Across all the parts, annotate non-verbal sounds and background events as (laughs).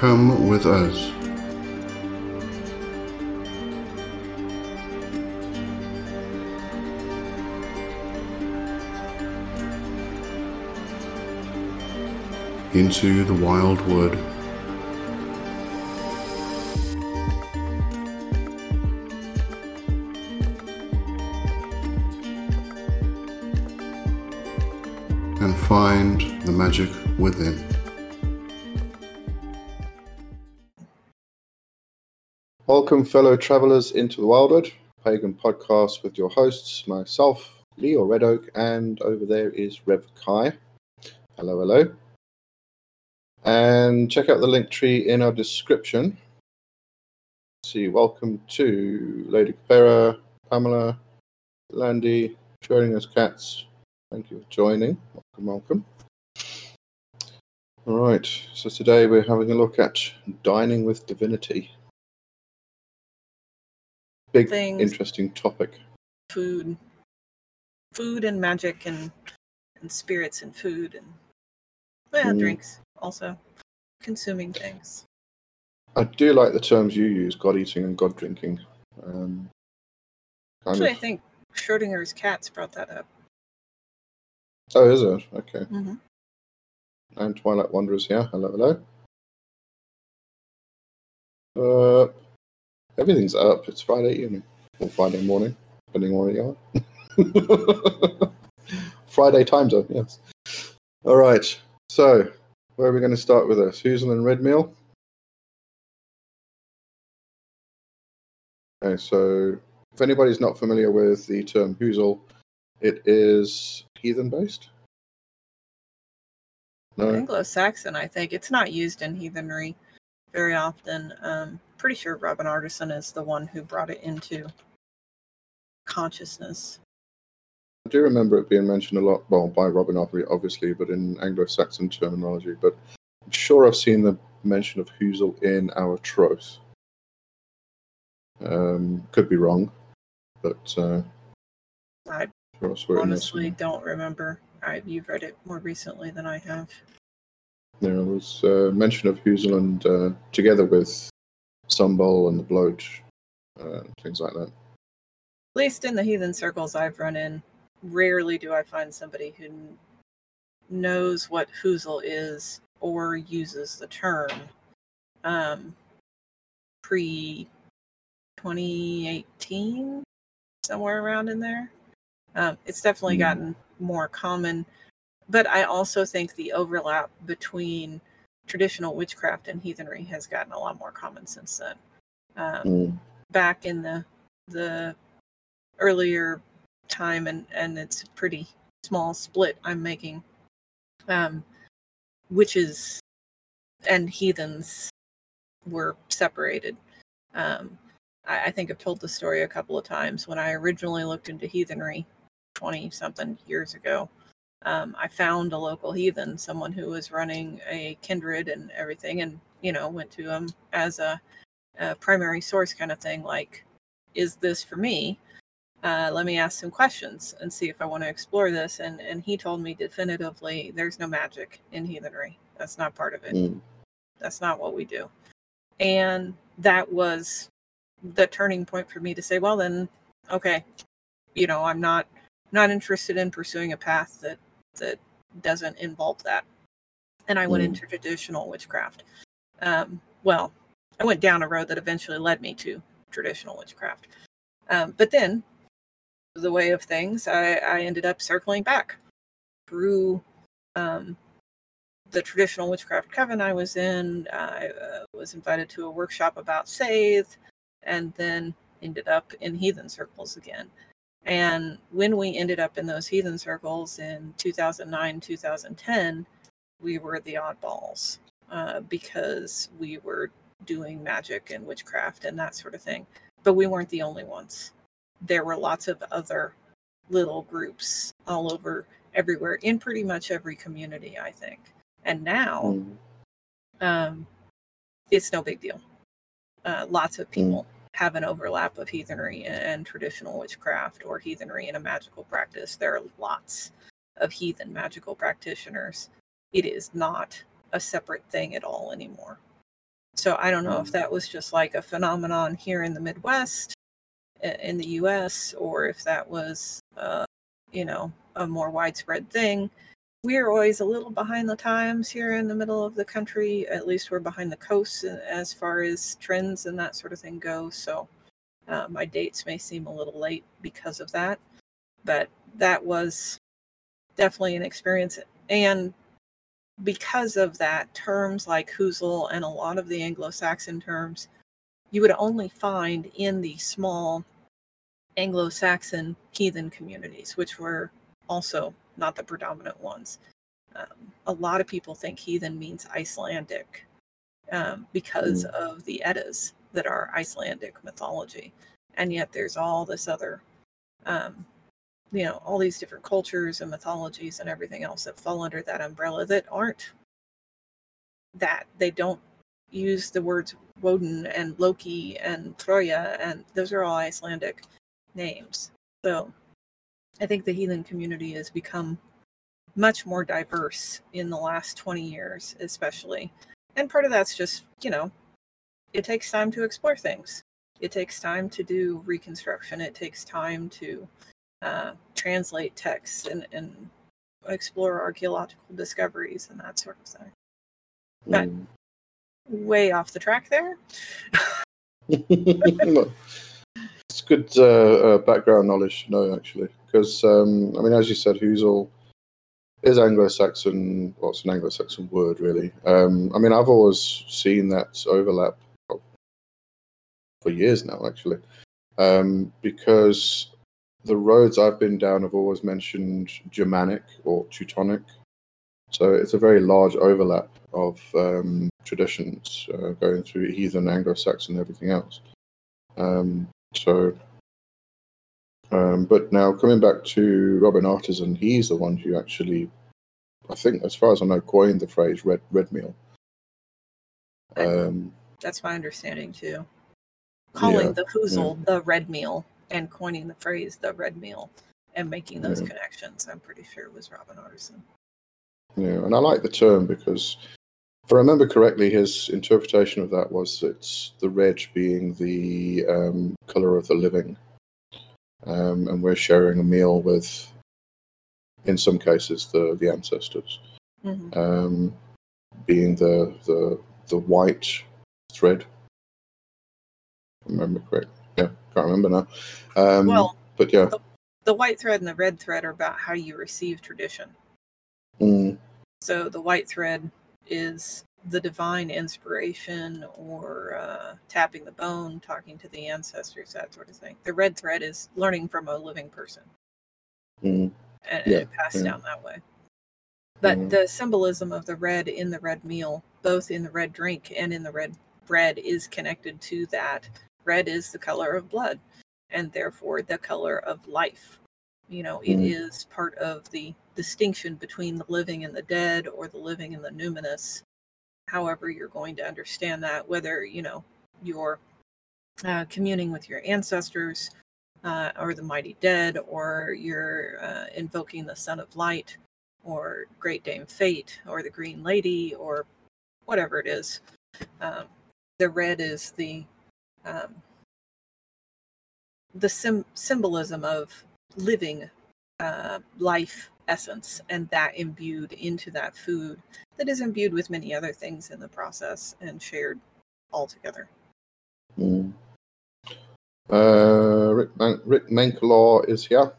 Come with us. Into the wild wood. And find the magic within. Welcome, fellow travelers, into the Wyldwood Pagan Podcast with your hosts, myself, Leo Red Oak, and over there is Rev Kai. Hello, hello. And check out the Linktree in our description. See, welcome to Lady Capera, Pamela, Landy, Schrodinger's Cats. Thank you for joining. Welcome, welcome. All right, so today we're having a look at dining with divinity big Things. interesting topic. Food. Food and magic and and spirits and food and yeah Mm. drinks also. Consuming things. I do like the terms you use god eating and god drinking. Um, actually i think schrodinger's cats brought that up. Oh is it? Okay. Hmm and twilight wanderers here. Hello hello. Uh, everything's up. It's friday evening. Or friday morning depending on where you are. (laughs) Friday time zone yes. All right. So where are we going to start with this? housle and red meal Okay, so if anybody's not familiar with the term housle, it is heathen based. No, anglo-saxon i think. It's not used in heathenry very often. Um pretty sure robin artisson is the one who brought it into consciousness I do remember it being mentioned a lot, well, by Robin obvi- obviously, but in Anglo-Saxon terminology. But I'm sure I've seen the mention of housle in our Troth. Um, could be wrong, but uh, i sure I saw it in this honestly don't remember I, you've read it more recently than i have There was uh, mention of housle and uh, together with Sumbel and the blot, uh, things like that. at least in the heathen circles I've run in, rarely do I find somebody who knows what housle is or uses the term. Um, pre 2018, somewhere around in there. Um, it's definitely Hmm. gotten more common, but I also think the overlap between traditional witchcraft and heathenry has gotten a lot more common since then. Um, Mm. back in the the earlier time and and it's a pretty small split i'm making um witches and heathens were separated um I, I think i've told the story a couple of times when i originally looked into heathenry 20 something years ago um, i found a local heathen someone who was running a kindred and everything and you know went to him as a, a primary source kind of thing like is this for me uh, let me ask some questions and see if I want to explore this. And and he told me definitively, there's no magic in heathenry. That's not part of it. Mm. That's not what we do. And that was the turning point for me to say, well, then, okay, you know, I'm not not interested in pursuing a path that that doesn't involve that. And I went Mm. into traditional witchcraft. Um, well, I went down a road that eventually led me to traditional witchcraft. Um, but then, the way of things, I, I ended up circling back through um, the traditional witchcraft coven I was in. I uh, was invited to a workshop about Seith, and then ended up in heathen circles again. And when we ended up in those heathen circles in 2009, 2010, we were the oddballs uh, because we were doing magic and witchcraft and that sort of thing. But we weren't the only ones. There were lots of other little groups all over everywhere in pretty much every community, I think. And now Mm. um, it's no big deal. Uh, lots of people have an overlap of heathenry and, traditional witchcraft or heathenry and a magical practice. There are lots of heathen magical practitioners. It is not a separate thing at all anymore. So I don't know if that was just like a phenomenon here in the Midwest, in the U.S., or if that was, uh, you know, a more widespread thing. We're always a little behind the times here in the middle of the country. At least we're behind the coast as far as trends and that sort of thing go. So uh, my dates may seem a little late because of that, but that was definitely an experience. And because of that, terms like housle and a lot of the Anglo Saxon terms, you would only find in the small Anglo Saxon heathen communities, which were also not the predominant ones. Um, a lot of people think heathen means Icelandic um, because mm. of the Eddas that are Icelandic mythology. And yet there's all this other um, you know all these different cultures and mythologies and everything else that fall under that umbrella that aren't that they don't use the words Woden and Loki and Freya and those are all Icelandic names. So I think the heathen community has become much more diverse in the last 20 years especially. And part of that's just, you know, it takes time to explore things. It takes time to do reconstruction. It takes time to uh, translate texts and, and explore archaeological discoveries and that sort of thing. But mm. way off the track there. (laughs) (laughs) good uh, uh, background knowledge to know, actually, because um, I mean, as you said, housle is Anglo-Saxon. Well, an Anglo-Saxon word, really. Um, I mean, I've always seen that overlap for years now, actually, um, because the roads I've been down have always mentioned Germanic or Teutonic. So it's a very large overlap of um, traditions uh, going through heathen, Anglo-Saxon, everything else. Um, so, um, but now coming back to Robin Artisson, he's the one who actually, I think, as far as I know, coined the phrase "red red meal." Um, That's my understanding too. Calling yeah, the housle yeah. the red meal and coining the phrase the red meal and making those yeah. connections. I'm pretty sure it was Robin Artisson. Yeah, and I like the term because I remember correctly, his interpretation of that was that the red being the um, color of the living, um, and we're sharing a meal with, in some cases, the the ancestors, mm-hmm. um, being the the the white thread. remember correctly. Yeah, can't remember now. Um, well, but yeah, the, the, white thread and the red thread are about how you receive tradition. Mm. So the white thread is the divine inspiration or uh, tapping the bone, talking to the ancestors, that sort of thing. The red thread is learning from a living person. Mm. And, yeah. it passed yeah. down that way. But mm. the symbolism of the red in the red meal, both in the red drink and in the red bread, is connected to that red is the color of blood and therefore the color of life. You know, it mm. is part of the distinction between the living and the dead or the living and the numinous. However, you're going to understand that, whether, you know, you're uh, communing with your ancestors uh, or the mighty dead, or you're uh, invoking the Son of Light or Great Dame Fate or the Green Lady or whatever it is. Um, the red is the um, the sim- symbolism of living uh, life essence and that imbued into that food that is imbued with many other things in the process and shared all together. Mm. Uh, Rick, Man- Rick Mankelaw is here.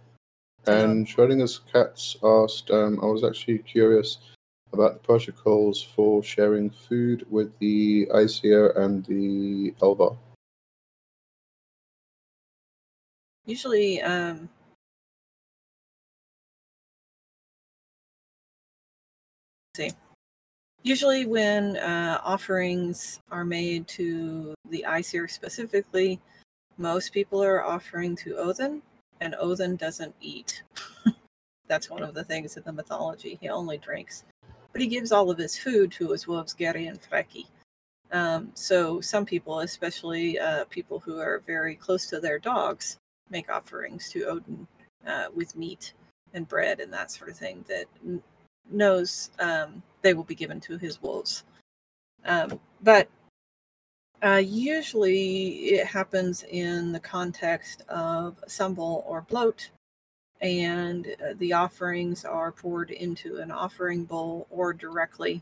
And Schrodinger's cats asked, um, I was actually curious about the protocols for sharing food with the Aesir and the Elva. Usually, um, see. Usually, when uh, offerings are made to the Aesir specifically, most people are offering to Odin, and Odin doesn't eat. (laughs) That's one of the things in the mythology. He only drinks. But he gives all of his food to his wolves, Geri and Freki. Um, so some people, especially uh, people who are very close to their dogs, make offerings to Odin uh, with meat and bread and that sort of thing that knows um, they will be given to his wolves. Um, but Uh, usually, it happens in the context of sumbel or blot, and uh, the offerings are poured into an offering bowl or directly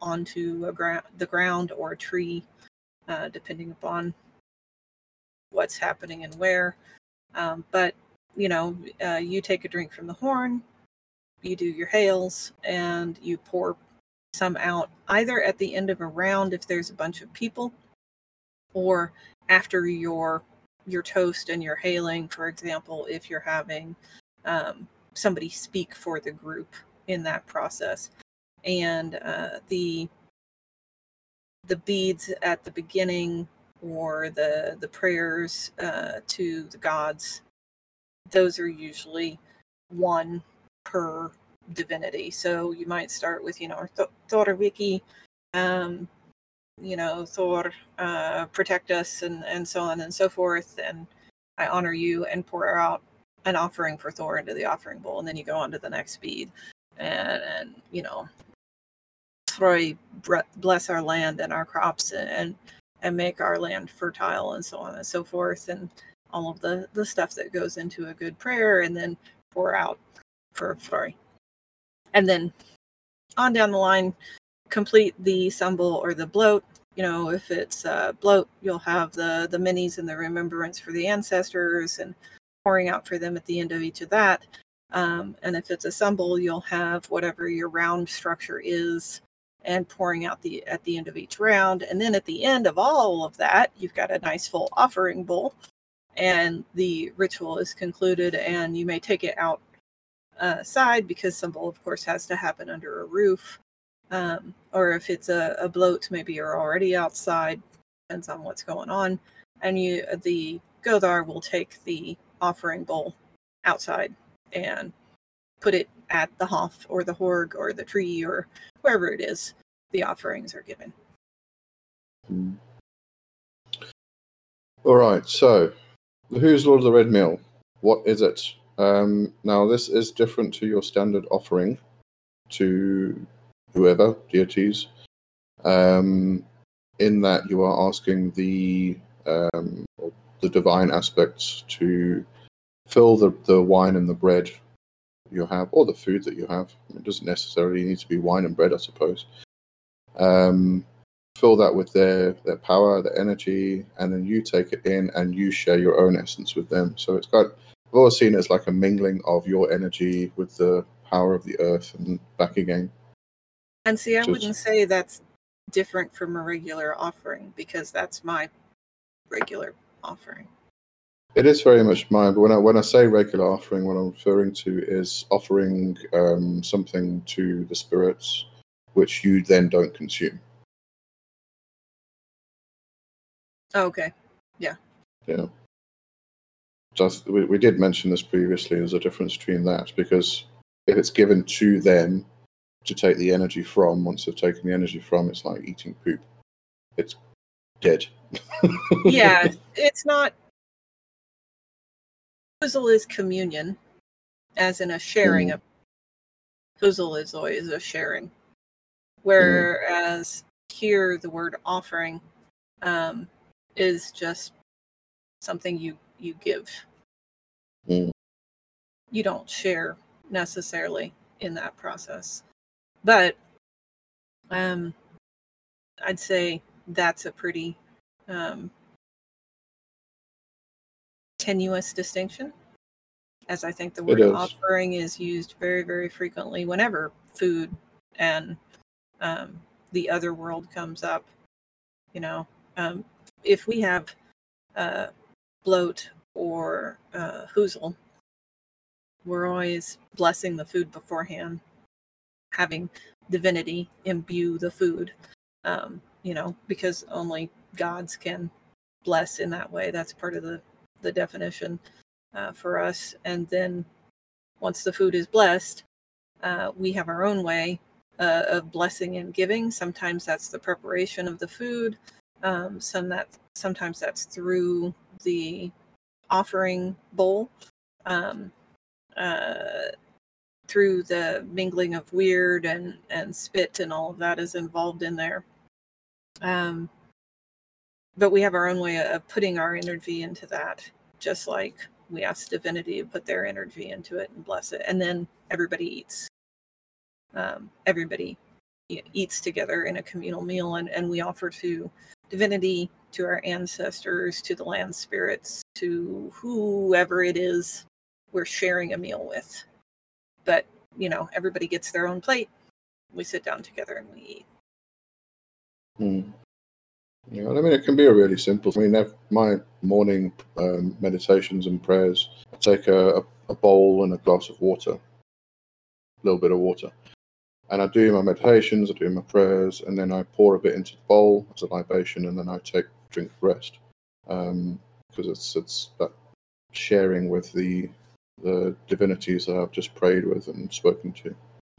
onto gra- the ground or a tree, uh, depending upon what's happening and where. Um, but you know, uh, you take a drink from the horn, you do your hails, and you pour some out either at the end of a round if there's a bunch of people, or after your your toast and your hailing, for example, if you're having um, somebody speak for the group in that process. And uh, the the beads at the beginning or the the prayers uh, to the gods, those are usually one per divinity. So you might start with you know Th- Thor Wiki, um, you know Thor, uh, protect us, and and so on and so forth, and I honor you and pour out an offering for Thor into the offering bowl, and then you go on to the next bead, and, and you know, Frey bless our land and our crops, and and make our land fertile, and so on and so forth, and all of the the stuff that goes into a good prayer, and then pour out for Frey, and then on down the line, complete the sumbel or the blot. You know, if it's uh, blot, you'll have the the minnis and the remembrance for the ancestors, and pouring out for them at the end of each of that. Um, and if it's a sumbel, you'll have whatever your round structure is and pouring out the at the end of each round. And then at the end of all of that, you've got a nice full offering bowl and the ritual is concluded and you may take it out uh, side because sumbel of course has to happen under a roof um, or if it's a, a blot maybe you're already outside depends on what's going on and you the godar will take the offering bowl outside and put it at the Hof or the Horg or the tree or wherever it is the offerings are given. All right, so who's Lord of the Red Meal? What is it? Um, now, this is different to your standard offering to whoever, deities, um, in that you are asking the um, the divine aspects to fill the, the wine and the bread you have, or the food that you have. It doesn't necessarily need to be wine and bread, I suppose. Um, fill that with their their power, their energy, and then you take it in and you share your own essence with them. So it's got I've always seen it as like a mingling of your energy with the power of the earth and back again. And see, I Just, wouldn't say that's different from a regular offering because that's my regular offering. It is very much mine, but when I when I say regular offering, what I'm referring to is offering um, something to the spirits, which you then don't consume. Oh, okay. Yeah. Yeah. Just we, we did mention this previously. There's a difference between that because if it's given to them to take the energy from, once they've taken the energy from, it's like eating poop. It's dead. (laughs) yeah, it's not housle is communion, as in a sharing mm. of housle is always a sharing. Whereas mm. here the word offering um, is just something you you give. Mm. You don't share necessarily in that process. But um, I'd say that's a pretty um, tenuous distinction, as I think the word offering is used very, very frequently whenever food and um, the other world comes up. You know, um, if we have uh, blot or uh, housle, we're always blessing the food beforehand, having divinity imbue the food. Um, you know, because only gods can bless in that way. That's part of the the definition uh, for us. And then once the food is blessed, uh, we have our own way uh, of blessing and giving. Sometimes that's the preparation of the food. Um, some that sometimes that's through the offering bowl, um, uh, through the mingling of wyrd and and spit and all of that is involved in there. Um, but we have our own way of putting our energy into that, just like we ask divinity to put their energy into it and bless it, and then everybody eats. Um, everybody eats together in a communal meal, and, and we offer to divinity, to our ancestors, to the land spirits, to whoever it is we're sharing a meal with. But, you know, everybody gets their own plate. We sit down together and we eat. Hmm. Yeah, I mean, it can be a really simple. I mean, my morning um, meditations and prayers, I take a, a bowl and a glass of water, a little bit of water, and I do my meditations, I do my prayers, and then I pour a bit into the bowl as a libation, and then I take drink rest, because um, it's it's that sharing with the the divinities that I've just prayed with and spoken to.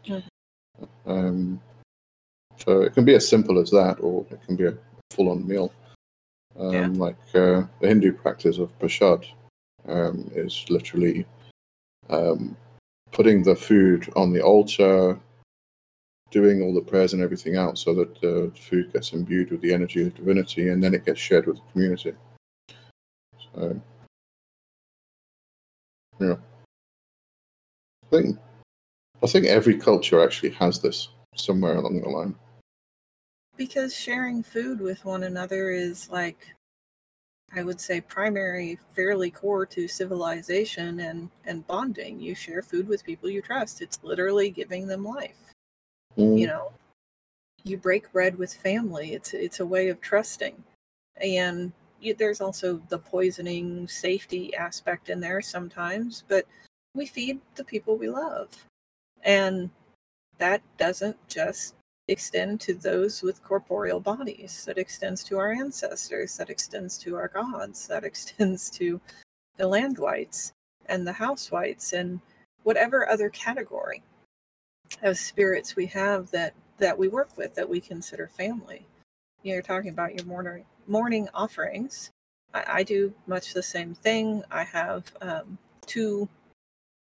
Mm-hmm. Um, so it can be as simple as that, or it can be a full-on meal. Um, yeah. Like uh, the Hindu practice of prasad um, is literally um, putting the food on the altar, doing all the prayers and everything else, so that the food gets imbued with the energy of divinity, and then it gets shared with the community. So, yeah, I think I think every culture actually has this somewhere along the line. Because sharing food with one another is like I would say primary, fairly core to civilization and, and bonding. You share food with people you trust. It's literally giving them life. Mm. You know, you break bread with family. It's it's a way of trusting, and there's also the poisoning safety aspect in there sometimes. But we feed the people we love, and that doesn't just extend to those with corporeal bodies. That extends to our ancestors. That extends to our gods. That (laughs) extends to the land wights and the house wights and whatever other category of spirits we have that that we work with that we consider family. You know, you're talking about your morning morning offerings. I, I do much the same thing. I have um, two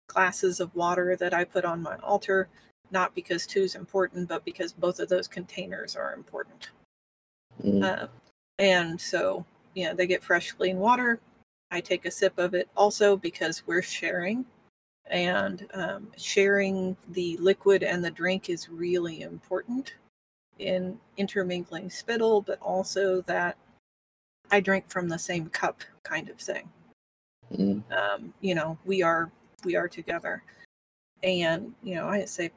glasses of water that I put on my altar, not because two is important, but because both of those containers are important. Mm. Uh, and so, you know, they get fresh, clean water. I take a sip of it also because we're sharing and um, sharing the liquid and the drink is really important in intermingling spittle, but also that I drink from the same cup kind of thing. Mm. Um, you know, we are we are together, and you know, I say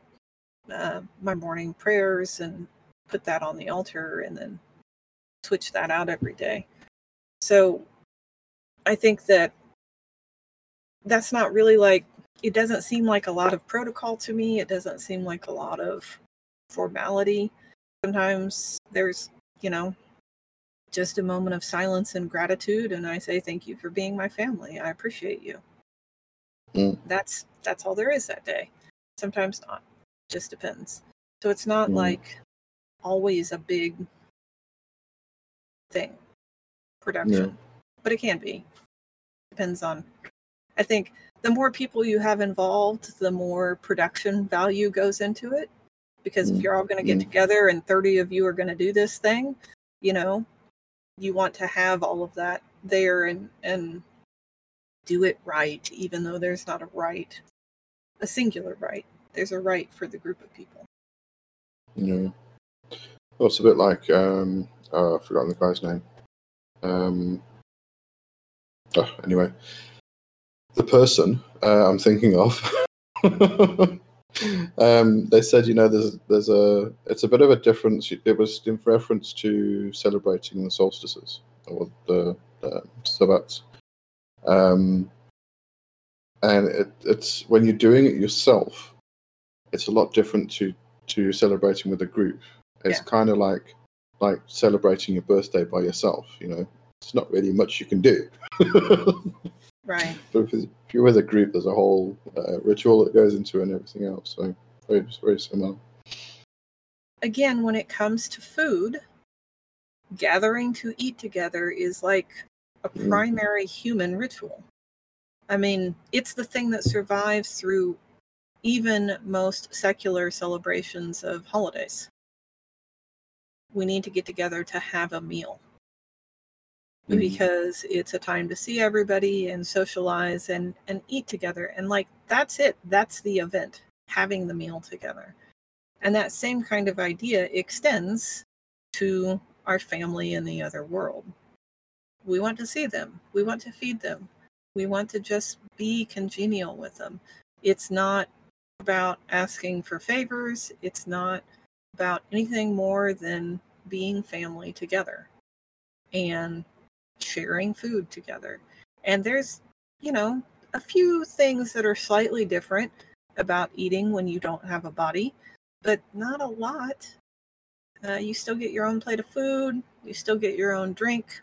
uh, my morning prayers and put that on the altar, and then switch that out every day. So, I think that that's not really like it doesn't seem like a lot of protocol to me. It doesn't seem like a lot of formality. Sometimes there's, you know, just a moment of silence and gratitude and I say thank you for being my family. I appreciate you. Mm. That's that's all there is that day. Sometimes not. Just depends. So it's not mm. like always a big thing production. Yeah. But it can be. Depends on I think the more people you have involved, the more production value goes into it. Because if mm, you're all going to get together and 30 of you are going to do this thing, you know, you want to have all of that there and and do it right, even though there's not a right, a singular right. There's a right for the group of people. Yeah. Well, it's a bit like um, oh, I've forgotten the guy's name. Um, oh, anyway, the person uh, I'm thinking of. (laughs) um, they said, you know, there's there's a it's a bit of a difference. It was in reference to celebrating the solstices or the, the sabbats. Um, and it, it's when you're doing it yourself, it's a lot different to to celebrating with a group. It's yeah. kind of like like celebrating your birthday by yourself. You know, it's not really much you can do. (laughs) Right. But if, you're with a group, there's a whole uh, ritual that goes into it and everything else. So very, very similar. Again, when it comes to food, gathering to eat together is like a mm. primary human ritual. I mean, it's the thing that survives through even most secular celebrations of holidays. We need to get together to have a meal. Mhm. because it's a time to see everybody and socialize and and eat together and like that's it that's the event having the meal together. And that same kind of idea extends to our family in the other world. We want to see them we want to feed them we want to just be congenial with them. It's not about asking for favors it's not about anything more than being family together. And sharing food together. And there's, you know, a few things that are slightly different about eating when you don't have a body, but not a lot. Uh, you still get your own plate of food, you still get your own drink.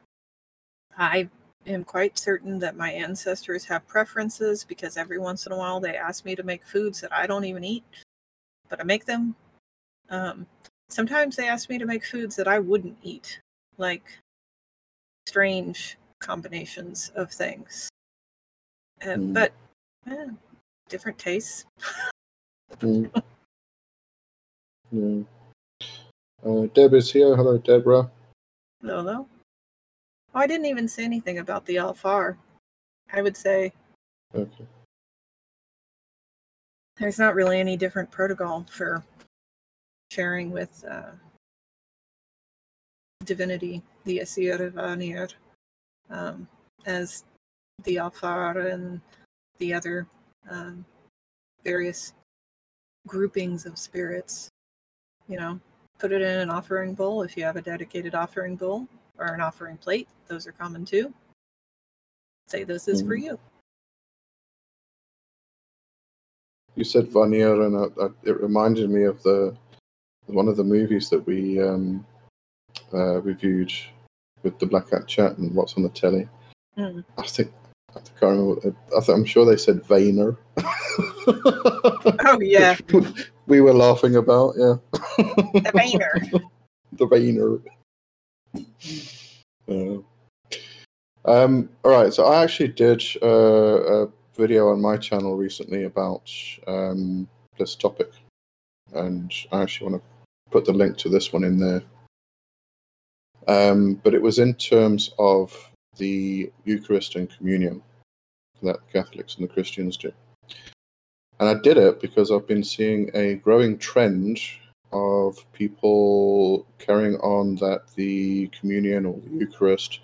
I am quite certain that my ancestors have preferences because every once in a while they ask me to make foods that I don't even eat, but I make them. Um, sometimes they ask me to make foods that I wouldn't eat, like strange combinations of things. Mm. But eh, different tastes. (laughs) Mm. yeah. Uh, Deb is here. Hello, Deborah. Hello, no. Oh, I didn't even say anything about the Alfar. I would say Okay. there's not really any different protocol for sharing with uh, divinity, the Aesir Vanir, um, as the Alfar and the other um, various groupings of spirits. You know, put it in an offering bowl if you have a dedicated offering bowl or an offering plate. Those are common too. Say this is for Mhm. you. You said Vanier, and it reminded me of the one of the movies that we um, uh, reviewed with the Black Hat Chat and what's on the telly. Mm. I think I can't remember. what- I th- I'm sure they said Vayner. Oh yeah, (laughs) we were laughing about. Yeah, the Vainer. (laughs) the Vayner. Yeah. Um, all right, so I actually did uh, a video on my channel recently about um, this topic, and I actually want to put the link to this one in there. Um, but it was in terms of the Eucharist and communion that the Catholics and the Christians do. And I did it because I've been seeing a growing trend of people carrying on that the communion or the Eucharist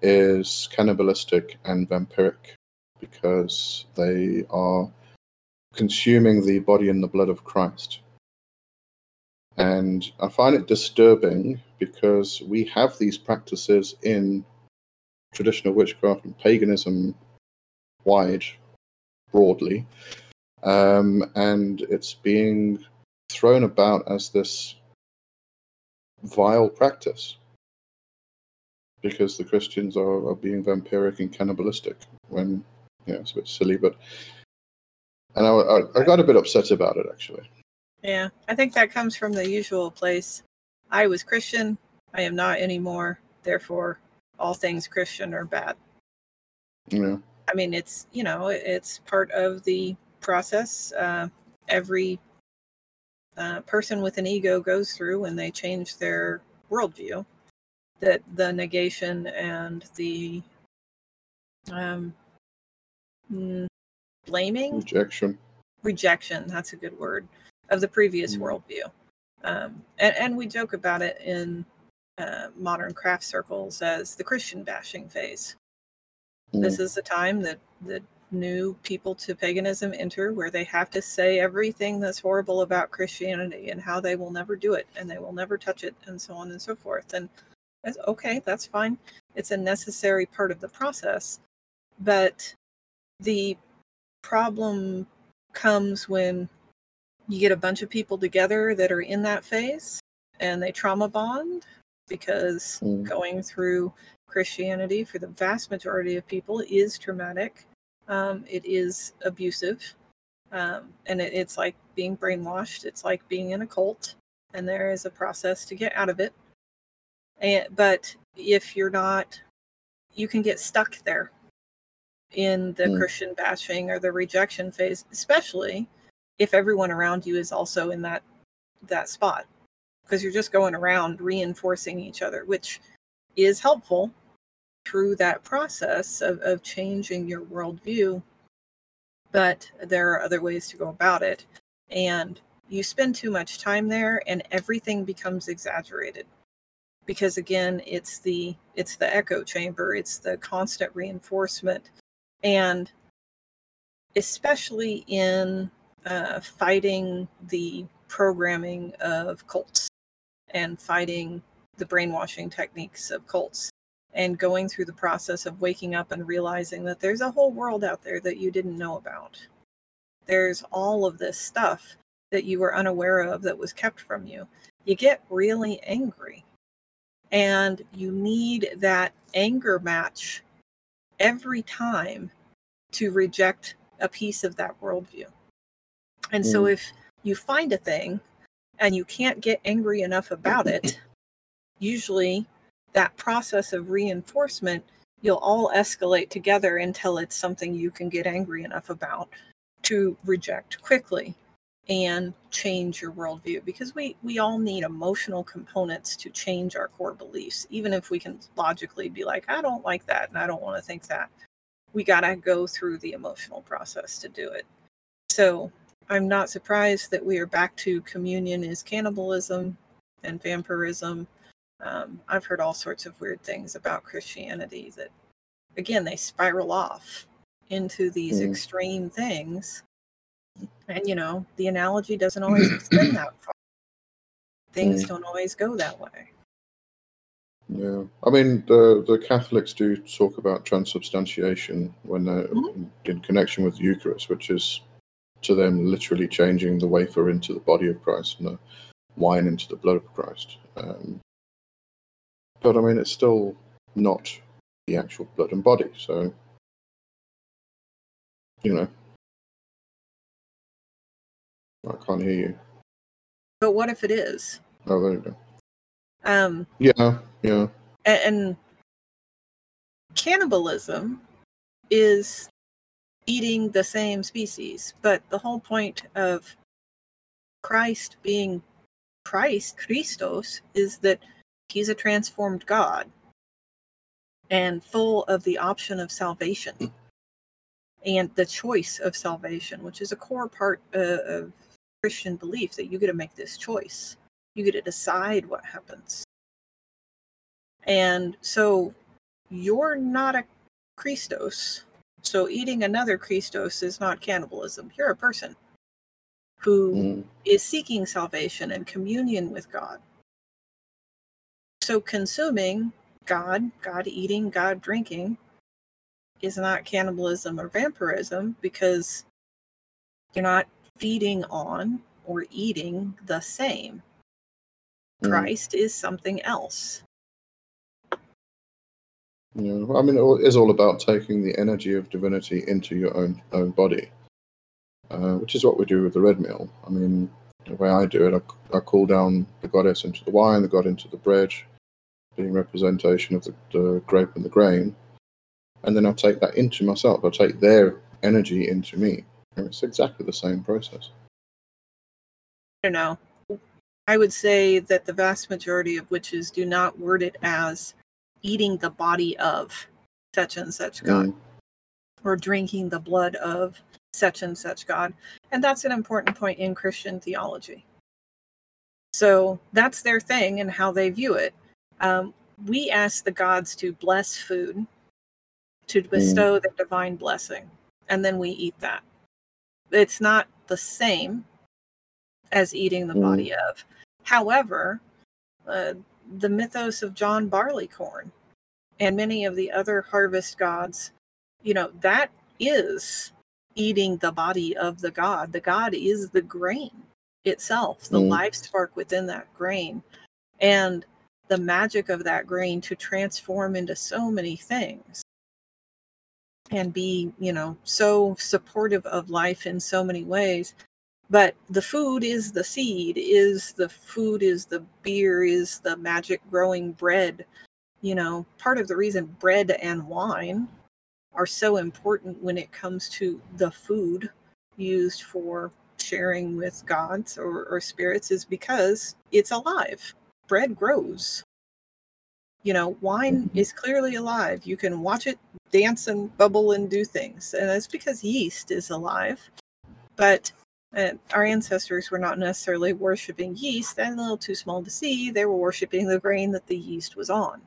is cannibalistic and vampiric because they are consuming the body and the blood of Christ. And I find it disturbing because we have these practices in traditional witchcraft and paganism wide, broadly, um, and it's being thrown about as this vile practice because the Christians are, are being vampiric and cannibalistic when know it's a bit silly, but and I, I, I got a bit upset about it actually. Yeah, I think that comes from the usual place. I was Christian. I am not anymore. Therefore, all things Christian are bad. Know, I mean, it's you know, it's part of the process. Uh, every uh, person with an ego goes through when they change their worldview. That the negation and the um, mm, blaming rejection. rejection that's a good word of the previous Mm. worldview um, and, and we joke about it in uh, modern craft circles as the christian bashing phase. This is the time that that new people to paganism enter where they have to say everything that's horrible about christianity and how they will never do it and they will never touch it and so on and so forth. And that's okay that's fine. It's a necessary part of the process but the problem comes when you get a bunch of people together that are in that phase and they trauma bond because Mm. going through Christianity for the vast majority of people is traumatic. Um, it is abusive. Um, and it, it's like being brainwashed. It's like being in a cult. And there is a process to get out of it. And, but if you're not, you can get stuck there in the Mm. Christian bashing or the rejection phase, especially if everyone around you is also in that that spot because you're just going around reinforcing each other which is helpful through that process of, of changing your worldview. But there are other ways to go about it. And you spend too much time there and everything becomes exaggerated because again it's the it's the echo chamber it's the constant reinforcement and especially in uh, fighting the programming of cults and fighting the brainwashing techniques of cults and going through the process of waking up and realizing that there's a whole world out there that you didn't know about. There's all of this stuff that you were unaware of that was kept from you. You get really angry. And you need that anger match every time to reject a piece of that worldview. And mm. so if you find a thing and you can't get angry enough about it, usually that process of reinforcement, you'll all escalate together until it's something you can get angry enough about to reject quickly and change your worldview. Because we we all need emotional components to change our core beliefs. Even if we can logically be like i don't like that and i don't want to think that we got to go through the emotional process to do it. So i'm not surprised that we are back to communion is cannibalism and vampirism um, I've heard all sorts of weird things about Christianity that, again, they spiral off into these mm. extreme things. And, you know, the analogy doesn't always extend (clears throat) that far. Things mm. don't always go that way. Yeah, I mean the the Catholics do talk about transubstantiation when they're mm-hmm. in connection with the Eucharist, which is to them literally changing the wafer into the body of Christ and the wine into the blood of Christ. Um, but I mean, it's still not the actual blood and body. So, you know, I can't hear you. But what if it is? Oh, there you go. Um. Yeah, yeah. And cannibalism is eating the same species, but the whole point of Christ being Christ, Christos, is that He's a transformed God and full of the option of salvation and the choice of salvation, which is a core part uh, of Christian belief that you get to make this choice. You get to decide what happens. And so you're not a Christos. So eating another Christos is not cannibalism. You're a person who mm. is seeking salvation and communion with God. So consuming God, God eating, God drinking is not cannibalism or vampirism because you're not feeding on or eating the same. Mm. Christ is something else. Yeah, I mean, it is all about taking the energy of divinity into your own own body, uh, which is what we do with the red meal. I mean, the way I do it, I, I cool down the goddess into the wine, the god into the bread, being representation of the, the grape and the grain, and then I'll take that into myself. I'll take their energy into me. And it's exactly the same process. I don't know. I would say that the vast majority of witches do not word it as eating the body of such and such god mm. or drinking the blood of such and such god. And that's an important point in Christian theology. So that's their thing and how they view it. Um, we ask the gods to bless food, to mm. bestow mm. their divine blessing, and then we eat that. It's not the same as eating the mm. body of. However, uh, the mythos of John Barleycorn and many of the other harvest gods, you know, that is eating the body of the god. The god is the grain itself, the mm. life spark within that grain. And the magic of that grain to transform into so many things and be, you know, so supportive of life in so many ways. But the food is the seed, is the food, is the beer, is the magic growing bread. You know, part of the reason bread and wine are so important when it comes to the food used for sharing with gods or, or spirits is because it's alive bread grows. You know, wine Mhm. is clearly alive. You can watch it dance and bubble and do things. And that's because yeast is alive. But uh, our ancestors were not necessarily worshiping yeast. That's a little too small to see. They were worshiping the grain that the yeast was on.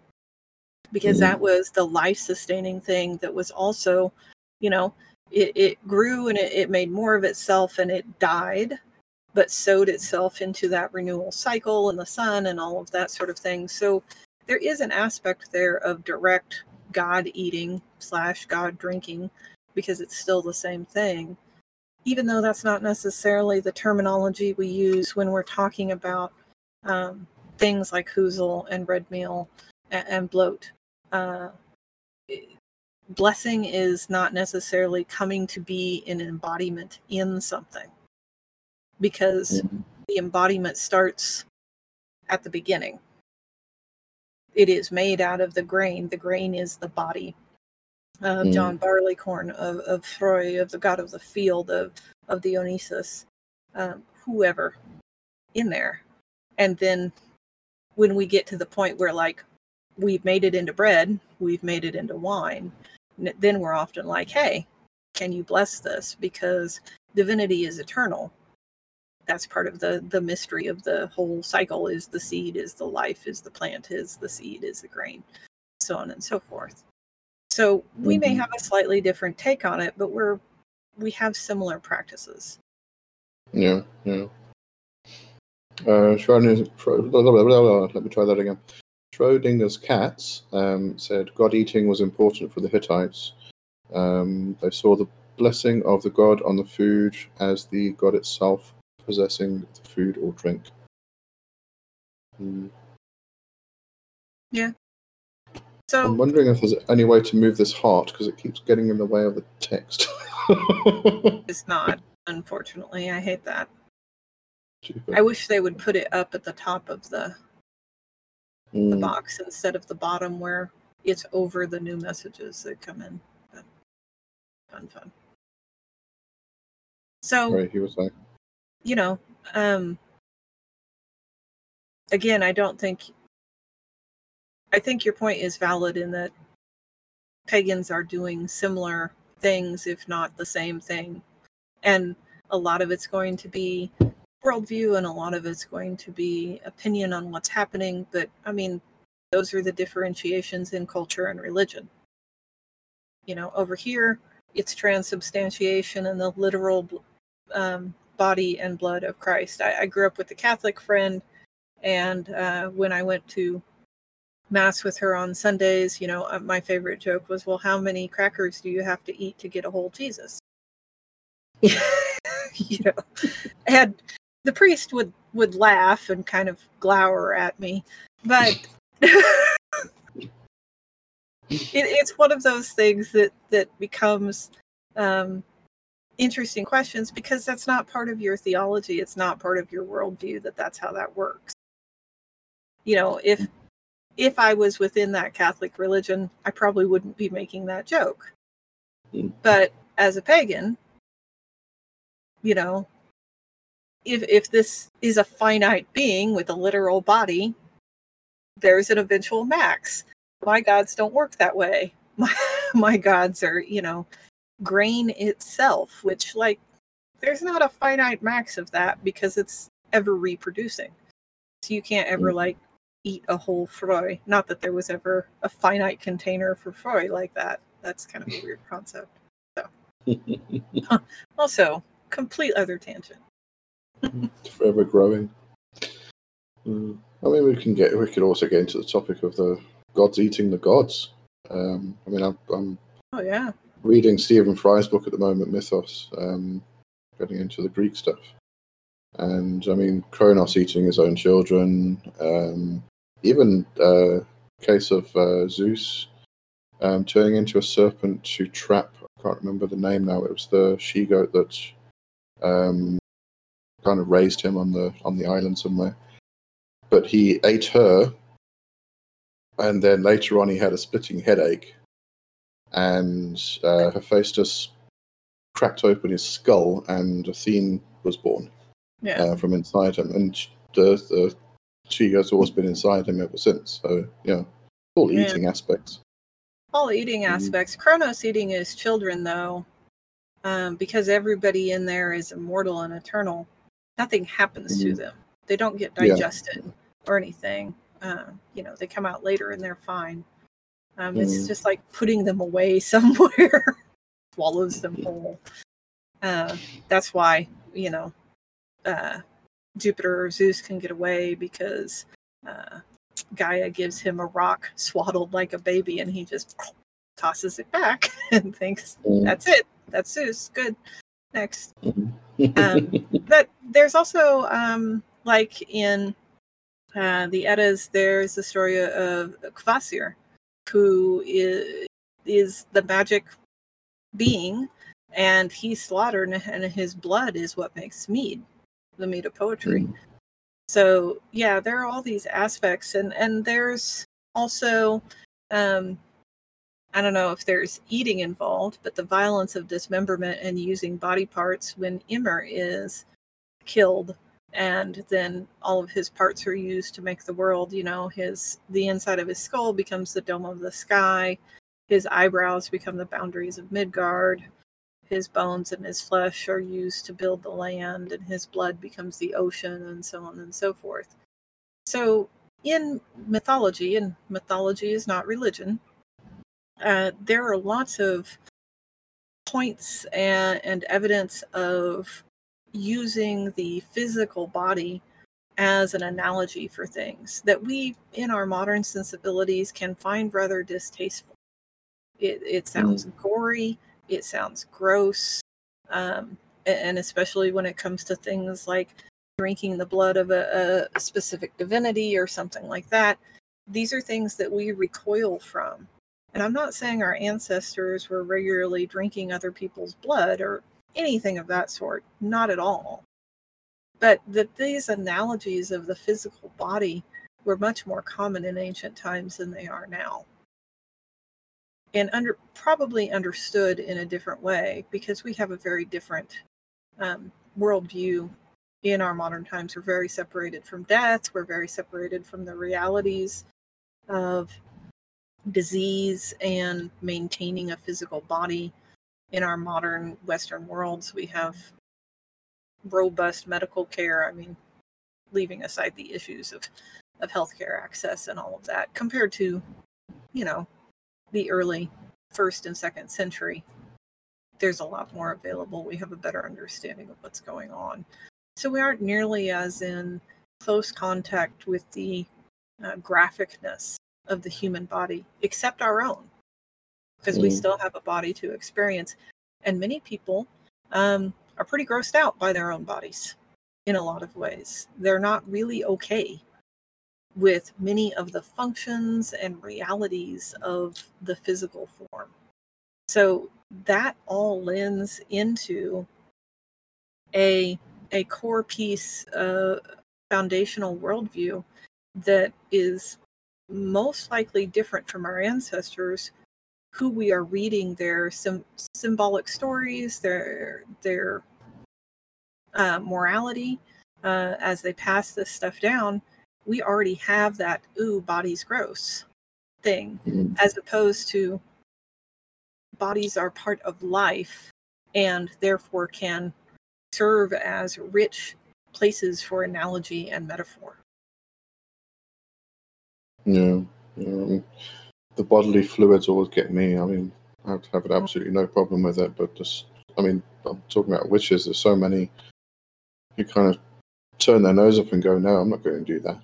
Because Mhm. that was the life sustaining thing that was also, you know, it, it grew and it, it made more of itself and it died, but sowed itself into that renewal cycle and the sun and all of that sort of thing. So there is an aspect there of direct God eating slash God drinking because it's still the same thing, even though that's not necessarily the terminology we use when we're talking about um, things like housle and red meal and, and blot. Uh, blessing is not necessarily coming to be an embodiment in something because Mhm. the embodiment starts at the beginning. It is made out of the grain. The grain is the body of Mm. John Barleycorn, of, of Frey, of the god of the field, of, of Dionysus, um, whoever in there. And then when we get to the point where, like, we've made it into bread, we've made it into wine, then we're often like, hey, can you bless this? Because divinity is eternal that's part of the the mystery of the whole cycle is the seed is the life is the plant is the seed is the grain so on and so forth so we may Mhm. have a slightly different take on it but we're we have similar practices Yeah, yeah. Uh, Schrodinger's, blah, blah, blah, blah, blah. let me try that again. Schrodinger's cats um, said God eating was important for the Hittites. Um, they saw the blessing of the god on the food as the god itself possessing the food or drink. Hmm. So I'm wondering if there's any way to move this heart because it keeps getting in the way of the text. (laughs) it's not unfortunately i hate that Stupid. i wish they would put it up at the top of the the Mm, box instead of the bottom where it's over the new messages that come in but fun fun so Right, he was saying. you know, um, again, I don't think, I think your point is valid in that pagans are doing similar things, if not the same thing. And a lot of it's going to be worldview and a lot of it's going to be opinion on what's happening. But I mean, those are the differentiations in culture and religion. You know, over here, it's transubstantiation and the literal um, body and blood of Christ. I, I grew up with a Catholic friend, and uh, when I went to mass with her on Sundays, you know, uh, my favorite joke was, "Well, how many crackers do you have to eat to get a whole Jesus?" (laughs) you know, and the priest would would laugh and kind of glower at me, but. (laughs) it, it's one of those things that that becomes um, interesting questions because that's not part of your theology it's not part of your worldview that that's how that works you know if if i was within that catholic religion i probably wouldn't be making that joke Mm. but as a pagan you know if if this is a finite being with a literal body there's an eventual max my gods don't work that way (laughs) my, my gods are you know grain itself, which like there's not a finite max of that because it's ever reproducing. So you can't ever Mm. like eat a whole Frey. Not that there was ever a finite container for Frey like that. That's kind of a weird concept. (laughs) Also, complete other tangent. (laughs) forever growing. Mm. I mean, we can get. We could also get into the topic of the gods eating the gods. Um, I mean, I'm, I'm Oh yeah. reading Stephen Fry's book at the moment, Mythos, um, getting into the Greek stuff. And I mean, Kronos eating his own children, um, even uh, case of uh, Zeus um, turning into a serpent to trap. I can't remember the name now. It was the she goat that um, kind of raised him on the on the island somewhere. But he ate her, and then later on he had a splitting headache, and uh, Hephaestus cracked open his skull, and Athene was born Yeah. uh, from inside him, and the, the she has always been inside him ever since. So yeah, All Yeah. eating aspects. all eating Mhm. aspects. Kronos eating his children, though, um, because everybody in there is immortal and eternal. Nothing happens to Mhm. them. They don't get Yeah. digested or anything. Uh, you know, they come out later and they're fine. Um, It's Mhm. just like putting them away (laughs) somewhere, swallows them whole. Uh, that's why you know uh, Jupiter or Zeus can get away because uh, Gaia gives him a rock swaddled like a baby, and he just (sniffs) tosses it back (laughs) and thinks, Mm. "That's it. That's Zeus. Good. Next." Mhm. Um, (laughs) But there's also um, like in uh, the Eddas, there's the story of Kvasir, who is is the magic being, and he's slaughtered, and his blood is what makes mead, the meat of poetry Mm. so yeah there are all these aspects and and there's also um i don't know if there's eating involved but the violence of dismemberment and using body parts when Ymir is killed and then all of his parts are used to make the world you know his the inside of his skull becomes the dome of the sky his eyebrows become the boundaries of midgard his bones and his flesh are used to build the land and his blood becomes the ocean and so on and so forth. So in mythology and mythology is not religion uh, there are lots of points and, and evidence of using the physical body as an analogy for things that we in our modern sensibilities can find rather distasteful. It, it sounds gory it sounds gross um, and especially when it comes to things like drinking the blood of a, a specific divinity or something like that. These are things that we recoil from. And i'm not saying our ancestors were regularly drinking other people's blood or anything of that sort not at all. But that these analogies of the physical body were much more common in ancient times than they are now and under probably understood in a different way because we have a very different um, worldview in our modern times. We're very separated from death. We're very separated from the realities of disease and maintaining a physical body. In our modern Western worlds, we have robust medical care. I mean, leaving aside the issues of, of healthcare access and all of that, compared to, you know, the early first and second century, there's a lot more available. We have a better understanding of what's going on. So we aren't nearly as in close contact with the uh, graphicness of the human body, except our own, because we Mm. still have a body to experience. And many people um, are pretty grossed out by their own bodies in a lot of ways. They're not really okay with many of the functions and realities of the physical form. So that all lends into a a core piece, uh, foundational worldview that is most likely different from our ancestors, who we are reading their sim- symbolic stories, their their uh, morality uh, as they pass this stuff down. We already have that "ooh, bodies gross" thing, Mm. as opposed to bodies are part of life and therefore can serve as rich places for analogy and metaphor. Yeah, yeah. I mean, the bodily fluids always get me. I mean, I have, have absolutely no problem with it, but just, I mean, I'm talking about witches. There's so many who kind of turn their nose up and go, "No, I'm not going to do that."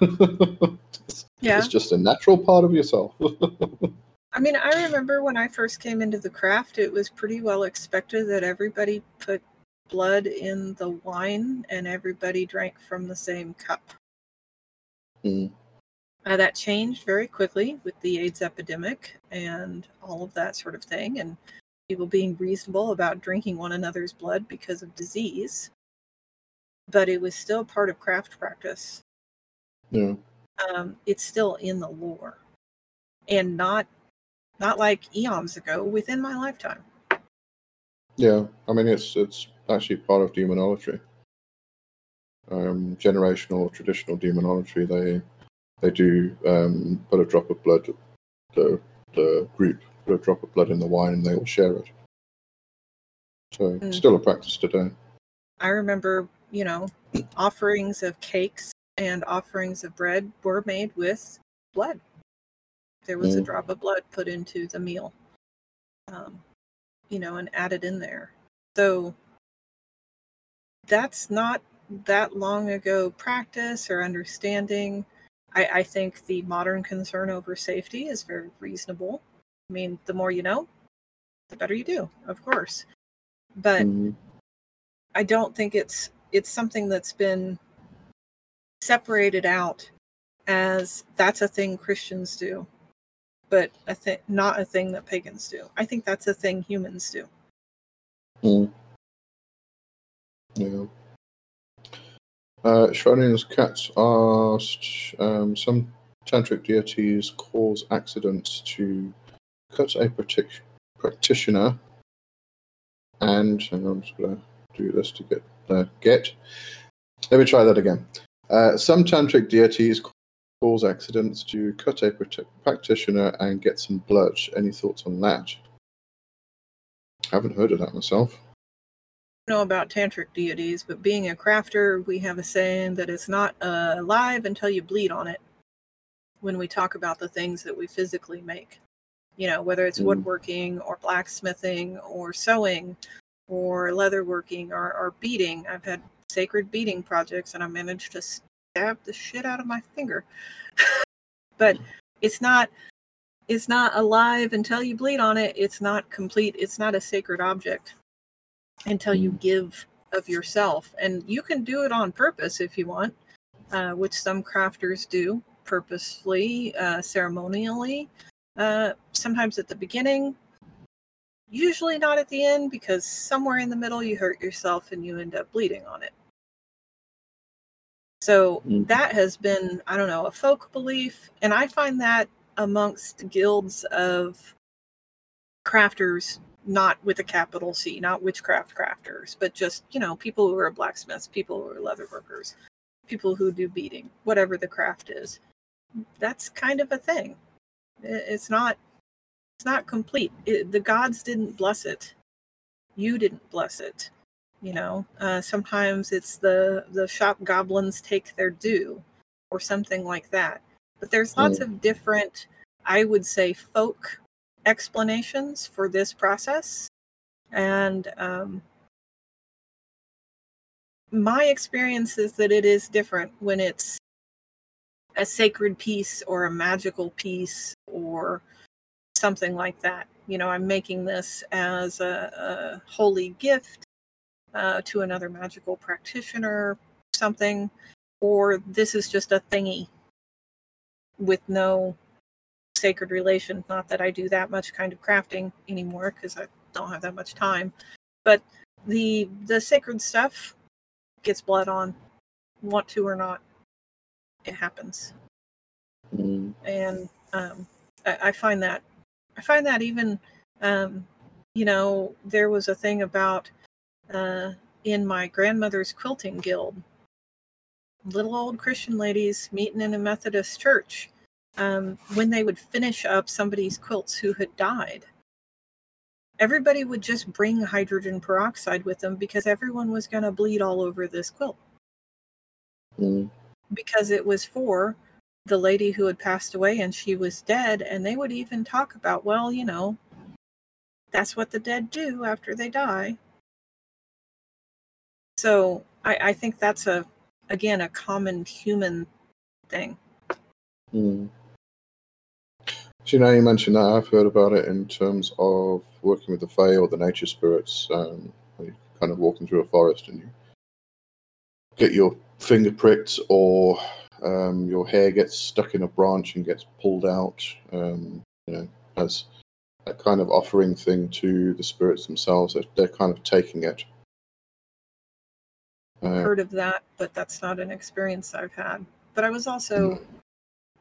it's, (laughs) Yeah. it's just a natural part of yourself. (laughs) I mean, I remember when I first came into the craft, it was pretty well expected that everybody put blood in the wine and everybody drank from the same cup. Mm. Uh, that changed very quickly with the AIDS epidemic and all of that sort of thing, and people being reasonable about drinking one another's blood because of disease. But it was still part of craft practice. yeah, Um, it's still in the lore, and not not like eons ago within my lifetime. yeah. I mean, it's it's actually part of demonology. Um, generational, traditional demonology. They they do um, put a drop of blood. The the group put a drop of blood in the wine, and they all share it. So Mm. still a practice today. I remember, you know, offerings of cakes and offerings of bread were made with blood. There was a Mm. drop of blood put into the meal, um, you know, and added in there. So that's not that long ago practice or understanding. I, I think the modern concern over safety is very reasonable. I mean, the more you know, the better you do, of course. But Mm. I don't think it's it's something that's been separated out as that's a thing Christians do, but a thing not a thing that pagans do. I think that's a thing humans do. Mm. Yeah. Uh, Schrodinger's Cats asked um, some tantric deities cause accidents to cut a partic- practitioner, and hang I'm just going to do this to get uh, get. Let me try that again. Uh, some tantric deities cause accidents to cut a practitioner and get some blood. Any thoughts on that? I haven't heard of that myself. know about tantric deities, but being a crafter, we have a saying that it's not uh, alive until you bleed on it. When we talk about the things that we physically make, you know, whether it's Mm. woodworking or blacksmithing or sewing or leatherworking or, or beading, I've had sacred beading projects and I managed to stab the shit out of my finger. (laughs) but it's not it's not alive until you bleed on it. It's not complete. It's not a sacred object until you give of yourself. And you can do it on purpose if you want, uh, which some crafters do purposefully, uh, ceremonially, uh, sometimes at the beginning, usually not at the end, because somewhere in the middle you hurt yourself and you end up bleeding on it. So Mm. that has been, I don't know, a folk belief. And I find that amongst guilds of crafters not with a capital C, not witchcraft crafters, but just, you know, people who are blacksmiths, people who are leather workers, people who do beading, whatever the craft is. That's kind of a thing. It's not it's not complete. It, the gods didn't bless it. You didn't bless it. You know, uh, sometimes it's the the shop goblins take their due or something like that. But there's lots of different, I would say, folk explanations for this process. And um, my experience is that it is different when it's a sacred piece or a magical piece or something like that. You know, I'm making this as a, a holy gift uh, to another magical practitioner, something, or this is just a thingy with no sacred relation. Not that I do that much kind of crafting anymore because I don't have that much time. But the the sacred stuff gets blood on, want to or not. It happens, Mm. and um, I, I find that I find that even um, you know there was a thing about uh, in my grandmother's quilting guild, little old Christian ladies meeting in a Methodist church um, when they would finish up somebody's quilts who had died. Everybody would just bring hydrogen peroxide with them because everyone was going to bleed all over this quilt Mm. because it was for the lady who had passed away and she was dead. And they would even talk about, well, you know, that's what the dead do after they die. So I, I think that's a, again, a common human thing. Mm. So now you mentioned that, I've heard about it in terms of working with the Fae or the nature spirits. Um, you're kind of walking through a forest and you get your finger pricked or um, your hair gets stuck in a branch and gets pulled out. Um, you know, as a kind of offering thing to the spirits themselves. They're, they're kind of taking it. Uh, Heard of that, but that's not an experience I've had. But I was also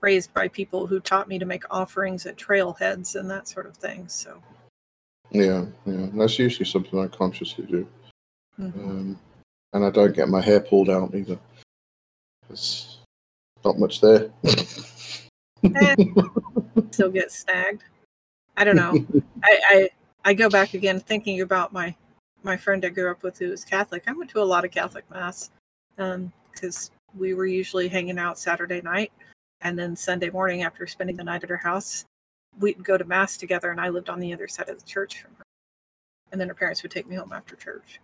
raised by people who taught me to make offerings at trailheads and that sort of thing. So yeah, yeah, that's usually something I consciously do. mhm. Um, and I don't get my hair pulled out either. It's Not much there. Eh, (laughs) still get snagged. I don't know. I, I I go back again thinking about my my friend I grew up with who was Catholic. I went to a lot of Catholic mass because um, we were usually hanging out Saturday night, and then Sunday morning after spending the night at her house, we'd go to mass together. And I lived on the other side of the church from her, and then her parents would take me home after church.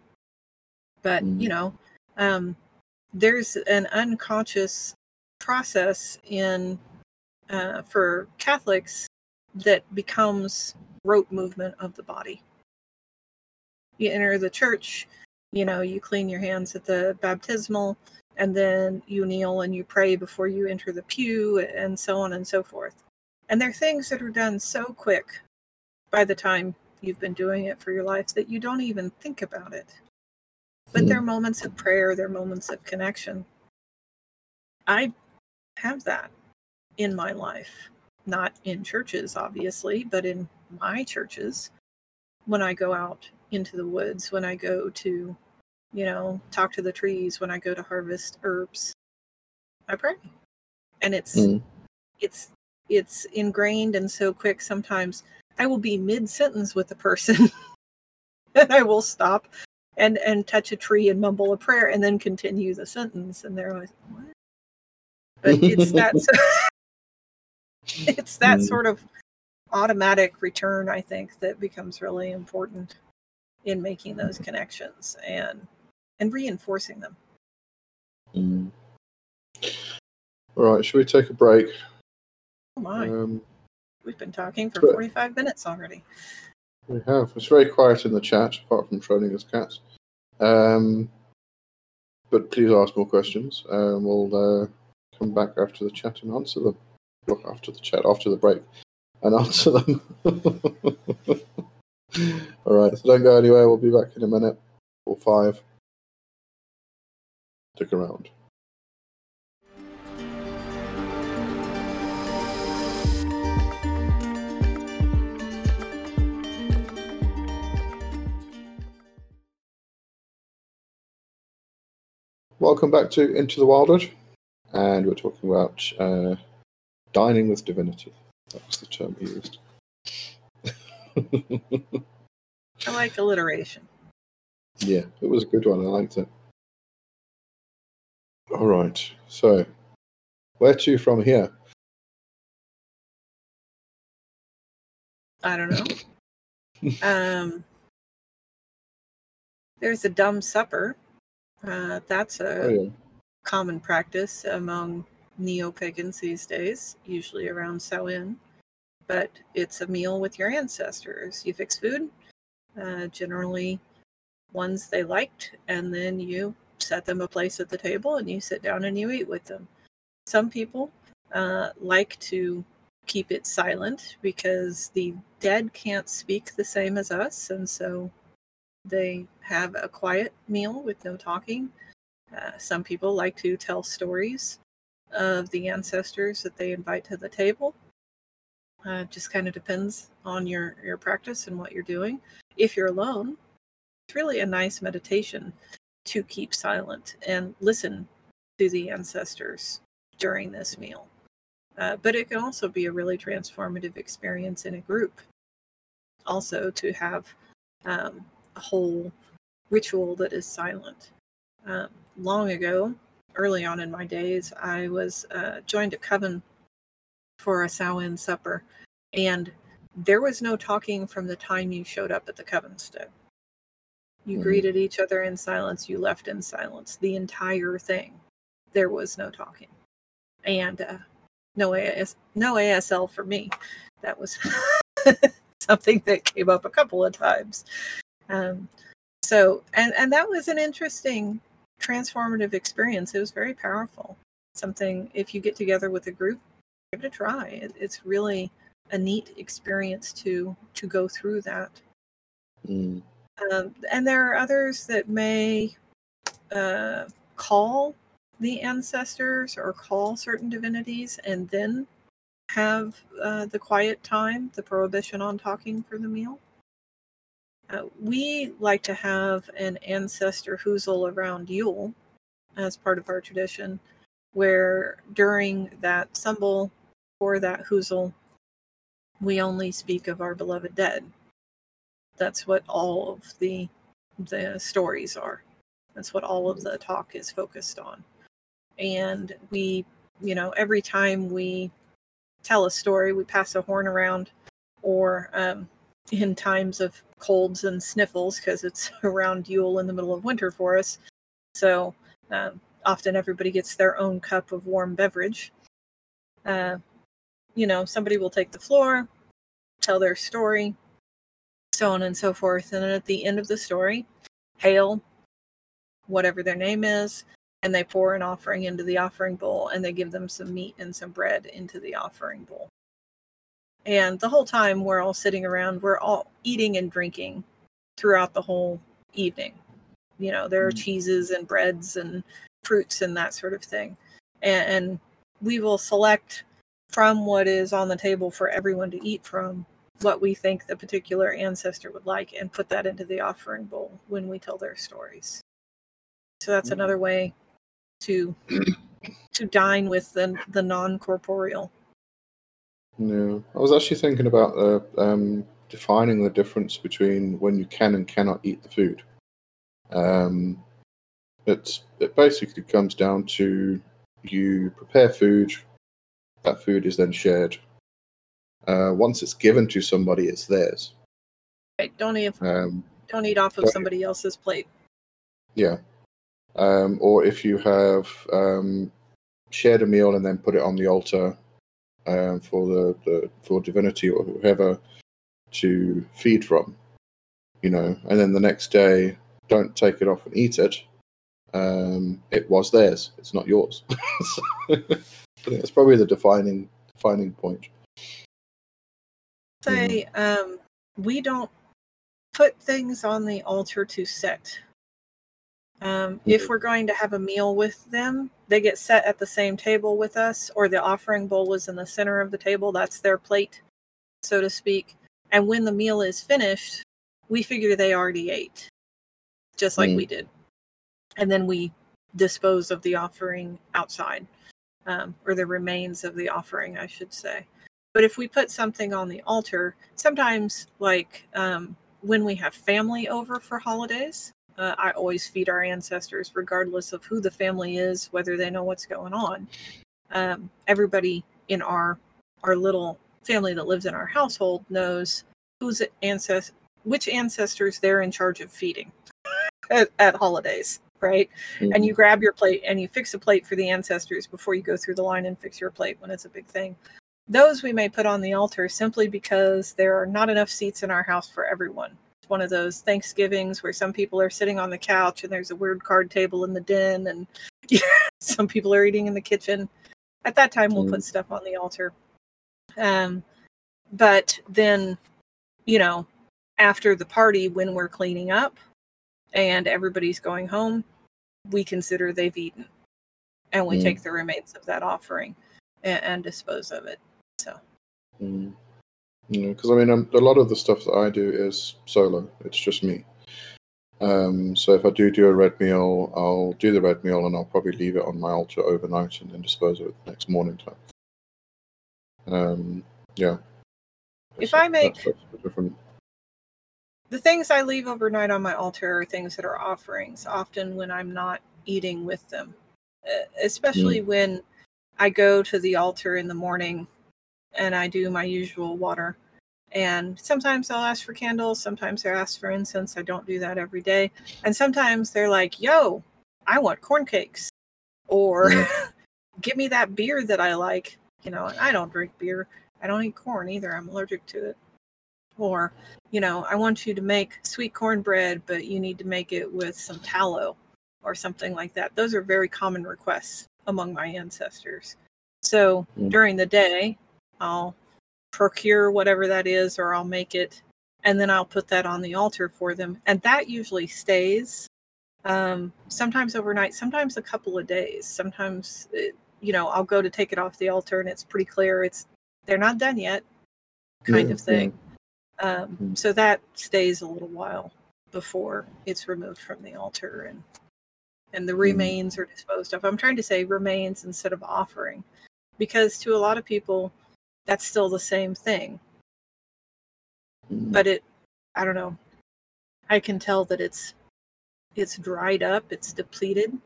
But Mm. you know, um, there's an unconscious process in uh, for Catholics that becomes rote movement of the body. You enter the church, you know, you clean your hands at the baptismal, and then you kneel and you pray before you enter the pew, and so on and so forth. And they're things that are done so quick by the time you've been doing it for your life that you don't even think about it. But they're moments of prayer, they're moments of connection. I have that in my life not in churches obviously but in my churches. When i go out into the woods when i go to you know talk to the trees when i go to harvest herbs i pray. And it's Mm. it's it's ingrained and so quick sometimes i will be mid sentence with a person (laughs) and i will stop and and touch a tree and mumble a prayer and then continue the sentence. And they're like what but it's (laughs) that (laughs) it's that Mm. sort of automatic return i think that becomes really important in making those connections and and reinforcing them Mm. All right, should we take a break? oh my Um, we've been talking for 45 minutes already we have. It's very quiet in the chat, apart from Schrodinger's cats. Um, but please ask more questions, and we'll uh, come back after the chat and answer them. Look, after the chat, after the break, and (laughs) answer them. (laughs) All right, so don't go anywhere. We'll be back in a minute or five. Stick around. Welcome back to Into the Wyldwood, and we're talking about uh, dining with divinity. That was the term he used. (laughs) i like alliteration yeah, it was a good one. I liked it. All right, so where to from here? i don't know (laughs) um there's a dumb supper uh that's a Oh yeah, common practice among neo pagans these days, usually around Samhain. But it's a meal with your ancestors. You fix food, uh, generally ones they liked, and then you set them a place at the table and you sit down and you eat with them. Some people uh, like to keep it silent because the dead can't speak the same as us, and so they have a quiet meal with no talking. Uh, some people like to tell stories of the ancestors that they invite to the table. Uh, just kind of depends on your, your practice and what you're doing. If you're alone, it's really a nice meditation to keep silent and listen to the ancestors during this meal. Uh, but it can also be a really transformative experience in a group. Also, to have um, a whole ritual that is silent. Um, long ago, early on in my days, I was uh, joined a coven for a Samhain supper, and there was no talking from the time you showed up at the coven stone. You Mhm. greeted each other in silence, you left in silence. The entire thing. There was no talking. And uh, no, AS- no ASL for me. That was (laughs) something that came up a couple of times. Um, so, and, and that was an interesting transformative experience. It was very powerful. Something, if you get together with a group, give it a try. It, it's really a neat experience to to go through that. Mm. Um, and there are others that may uh, call the ancestors or call certain divinities and then have uh, the quiet time, the prohibition on talking for the meal. Uh, we like to have an ancestor housle around Yule as part of our tradition. where during that sumbel or that housle, we only speak of our beloved dead. That's what all of the the stories are. That's what all of the talk is focused on. And we, you know, every time we tell a story, we pass a horn around, or um, in times of colds and sniffles, because it's (laughs) around Yule in the middle of winter for us. So um, often everybody gets their own cup of warm beverage. Uh, you know, somebody will take the floor, tell their story, so on and so forth. And then at the end of the story, hail whatever their name is, and they pour an offering into the offering bowl and they give them some meat and some bread into the offering bowl. And the whole time we're all sitting around, we're all eating and drinking throughout the whole evening. You know, there are mm. cheeses and breads and fruits and that sort of thing. And, and we will select from what is on the table for everyone to eat from what we think the particular ancestor would like and put that into the offering bowl when we tell their stories. So that's mm. another way to to dine with the the non corporeal. No, I was actually thinking about uh, um, defining the difference between when you can and cannot eat the food. Um, it's it basically comes down to you prepare food, that food is then shared. Uh, once it's given to somebody, it's theirs. Right. Don't eat. Um, don't eat off of somebody else's plate. Yeah. Um, or if you have um, shared a meal and then put it on the altar um, for the, the for divinity or whoever to feed from, you know, and then the next day don't take it off and eat it. Um, it was theirs. It's not yours. (laughs) it's probably the defining defining point. Say, mm. um, we don't put things on the altar to set. Um, if we're going to have a meal with them, they get set at the same table with us, or the offering bowl is in the center of the table. That's their plate, so to speak. And when the meal is finished, we figure they already ate, just like mm. we did. And then we dispose of the offering outside, um, or the remains of the offering, I should say. But if we put something on the altar, sometimes, like um, when we have family over for holidays, uh, I always feed our ancestors, regardless of who the family is, whether they know what's going on. Um, everybody in our our little family that lives in our household knows whose ancest which ancestors they're in charge of feeding (laughs) at, at holidays, right? Mm-hmm. And you grab your plate and you fix a plate for the ancestors before you go through the line and fix your plate when it's a big thing. Those we may put on the altar simply because there are not enough seats in our house for everyone one of those Thanksgivings where some people are sitting on the couch and there's a weird card table in the den and (laughs) some people are eating in the kitchen. At that time, we'll mm. put stuff on the altar. Um, but then, you know, after the party, when we're cleaning up and everybody's going home, we consider they've eaten and we mm. take the remains of that offering and, and dispose of it. So. Mm. Because I mean, um, a lot of the stuff that I do is solo. It's just me. Um, so if I do do a red meal, I'll do the red meal and I'll probably leave it on my altar overnight and then dispose of it the next morning time. Um, yeah. If I make different. The things I leave overnight on my altar are things that are offerings, often when I'm not eating with them. Especially mm. when I go to the altar in the morning and I do my usual water. And sometimes I'll ask for candles, sometimes I ask for incense. I don't do that every day. And sometimes they're like, yo, I want corn cakes. Or (laughs) give me that beer that I like. You know, and I don't drink beer. I don't eat corn either. I'm allergic to it. Or, you know, I want you to make sweet cornbread, but you need to make it with some tallow or something like that. Those are very common requests among my ancestors. So mm. during the day, I'll procure whatever that is or I'll make it and then I'll put that on the altar for them. And that usually stays um, sometimes overnight, sometimes a couple of days. Sometimes, it, you know, I'll go to take it off the altar and it's pretty clear it's they're not done yet, kind yeah, of thing. Yeah. Um, mm. so that stays a little while before it's removed from the altar and and the Mm. remains are disposed of. I'm trying to say remains instead of offering because to a lot of people, that's still the same thing. Mm. But it, I don't know. I can tell that it's it's dried up, it's depleted,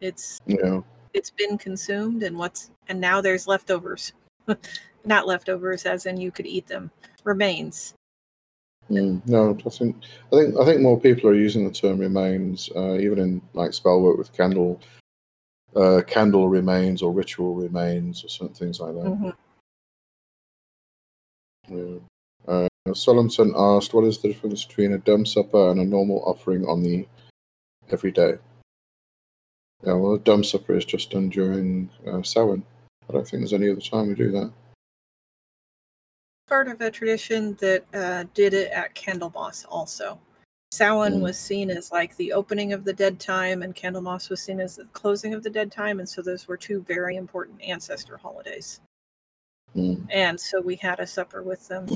it's yeah. it's been consumed, and what's and now there's leftovers. (laughs) Not leftovers, as in you could eat them. Remains. Mm, no, I think I think I think more people are using the term remains, uh, even in like spell work with candle, uh, candle remains or ritual remains or certain things like that. Mhm. Yeah. Uh, Solemson asked, "What is the difference between a dumb supper and a normal offering on the everyday?" Yeah, well, a dumb supper is just done during uh, Samhain. I don't think there's any other time we do that. part of a tradition that uh, did it at Candlemas also. Samhain Mm. was seen as like the opening of the dead time, and Candlemas was seen as the closing of the dead time, and so those were two very important ancestor holidays. Mm, And so we had a supper with them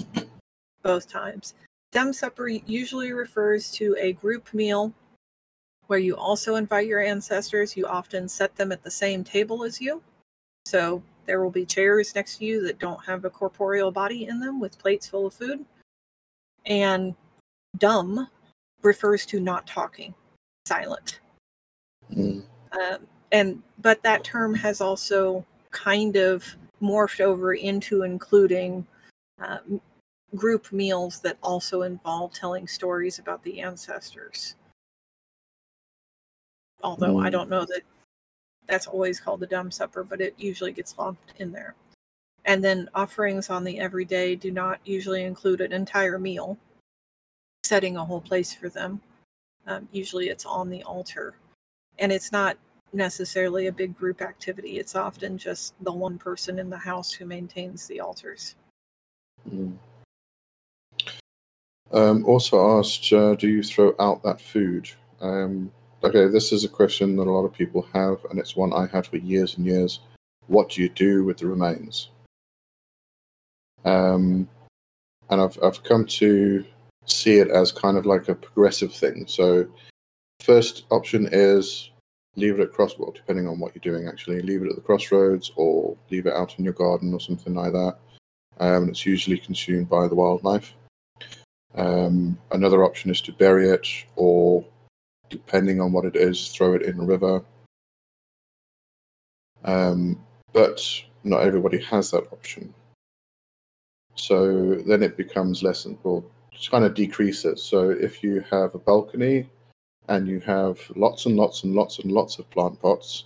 both times. Dumb supper usually refers to a group meal where you also invite your ancestors. You often set them at the same table as you. So there will be chairs next to you that don't have a corporeal body in them with plates full of food. And dumb refers to not talking, silent. mm, Um, and but that term has also kind of morphed over into including uh, group meals that also involve telling stories about the ancestors. Although I Mm. don't know that that's always called the dumb supper, but it usually gets lumped in there. And then offerings on the everyday do not usually include an entire meal, setting a whole place for them. Um, usually it's on the altar. And it's not necessarily a big group activity, it's often just the one person in the house who maintains the altars. mm. Um, also asked, uh, "Do you throw out that food?" Um, okay, this is a question that a lot of people have, and it's one I had for years and years. What do you do with the remains? Um, and I've I've come to see it as kind of like a progressive thing. So, first option is leave it at cross. Well, depending on what you're doing, actually, leave it at the crossroads or leave it out in your garden or something like that. Um, and it's usually consumed by the wildlife. Um, another option is to bury it, or depending on what it is, throw it in a river. Um, but not everybody has that option. So then it becomes less, well, just kind of decreases. So if you have a balcony and you have lots and lots and lots and lots of plant pots,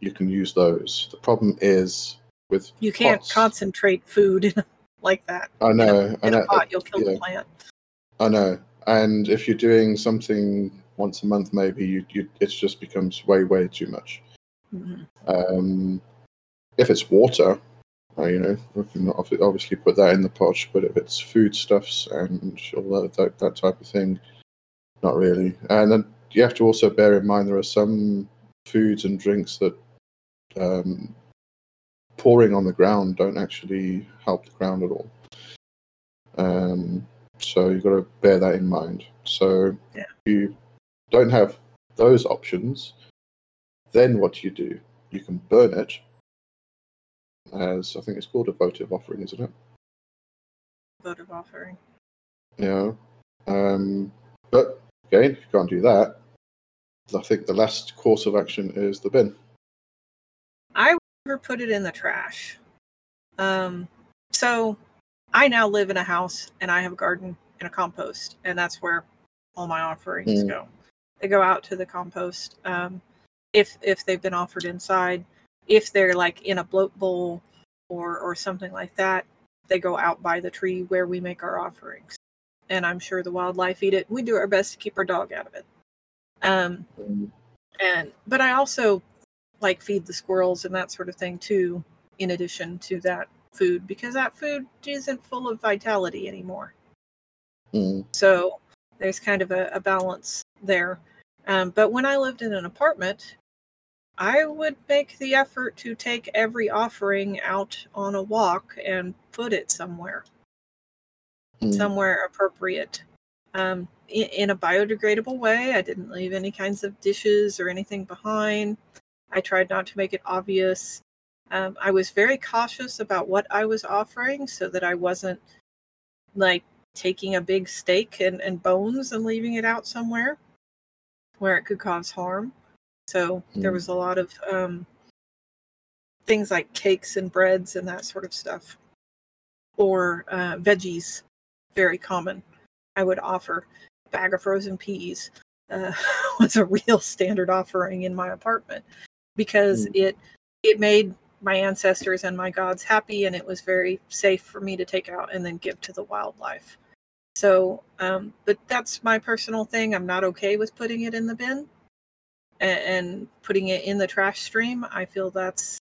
you can use those. The problem is with You can't pots- concentrate food (laughs) like that. I know, I In know, a pot, you'll kill yeah. the plant. I know. And if you're doing something once a month, maybe you, you it just becomes way, way too much. Mhm. Um, if it's water, uh, you know, we can obviously put that in the pot. But if it's foodstuffs and all that, that that type of thing, not really. And then you have to also bear in mind there are some foods and drinks that um, pouring on the ground don't actually help the ground at all. Um, so you've got to bear that in mind. So Yeah. if you don't have those options, then what do you do? You can burn it as I think it's called a votive offering, isn't it? Votive offering. Yeah. Um, but again, if you can't do that, I think the last course of action is the bin. I would never put it in the trash. Um, so I now live in a house and I have a garden and a compost, and that's where all my offerings Mm. go. They go out to the compost. Um, if if they've been offered inside, if they're like in a blot bowl or or something like that, they go out by the tree where we make our offerings. And I'm sure the wildlife eat it. We do our best to keep our dog out of it. Um, and but I also like feed the squirrels and that sort of thing too, in addition to that food, because that food isn't full of vitality anymore. mm, So there's kind of a, a balance there. Um, but when I lived in an apartment, I would make the effort to take every offering out on a walk and put it somewhere, mm, somewhere appropriate. um, in, in a biodegradable way. I didn't leave any kinds of dishes or anything behind. I tried not to make it obvious. Um, I was very cautious about what I was offering so that I wasn't like taking a big steak and, and bones and leaving it out somewhere where it could cause harm. So there Mm. was a lot of um, things like cakes and breads and that sort of stuff, or uh, veggies, very common. I would offer a bag of frozen peas uh, (laughs) was a real standard offering in my apartment because Mm. it it made my ancestors and my gods happy, and it was very safe for me to take out and then give to the wildlife. So, um, but that's my personal thing. I'm not okay with putting it in the bin and, and putting it in the trash stream. I feel that's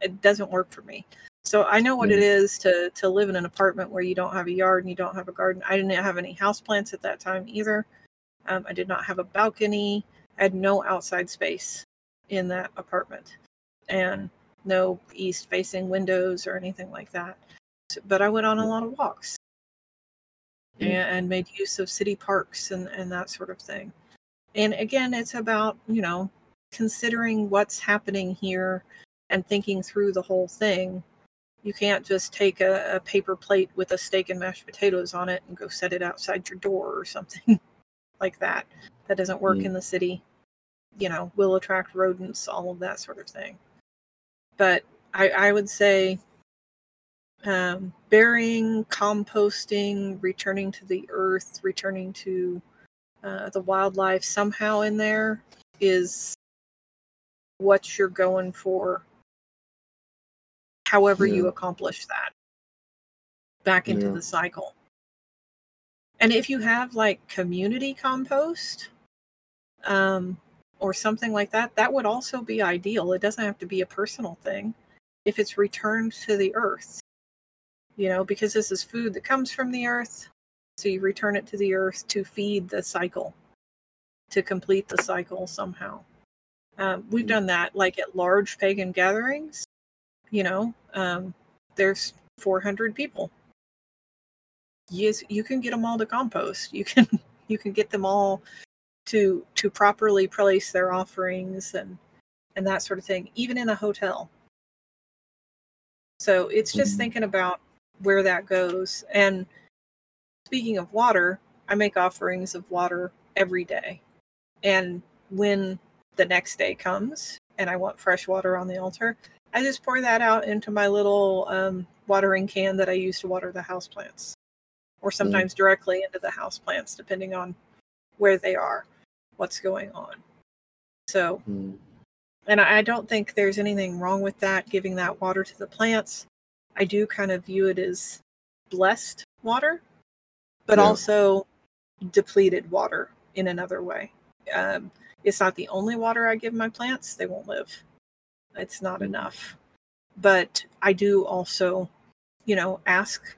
it doesn't work for me. So I know what it is to to live in an apartment where you don't have a yard and you don't have a garden. I didn't have any houseplants at that time either. Um, I did not have a balcony. I had no outside space in that apartment, and no east facing windows or anything like that. So- but I went on a lot of walks Mm. and, and made use of city parks and, and that sort of thing. And again, it's about, you know, considering what's happening here and thinking through the whole thing. You can't just take a, a paper plate with a steak and mashed potatoes on it and go set it outside your door or (laughs) something like that. That doesn't work Mm. in the city. You know, will attract rodents, all of that sort of thing. But I, I would say um, burying, composting, returning to the earth, returning to uh, the wildlife somehow in there is what you're going for. However, you accomplish that back into Yeah. the cycle. And if you have like community compost um, or something like that, that would also be ideal. It doesn't have to be a personal thing if it's returned to the earth you know, because this is food that comes from the earth. So you return it to the earth to feed the cycle, to complete the cycle somehow. Um, we've Mm. done that like at large pagan gatherings. You know, um, there's 400 people. Yes, you can get them all to compost. You can (laughs) you can get them all to to properly place their offerings and and that sort of thing, even in a hotel. So it's just Mhm. thinking about where that goes. And speaking of water, I make offerings of water every day. And when the next day comes and I want fresh water on the altar, I just pour that out into my little um, watering can that I use to water the houseplants, or sometimes directly into the houseplants, depending on where they are, what's going on. So, Mm. and I I don't think there's anything wrong with that, giving that water to the plants. I do kind of view it as blessed water, but Yeah. also depleted water in another way. Um, it's not the only water I give my plants, they won't live. It's not enough. But I do also, you know, ask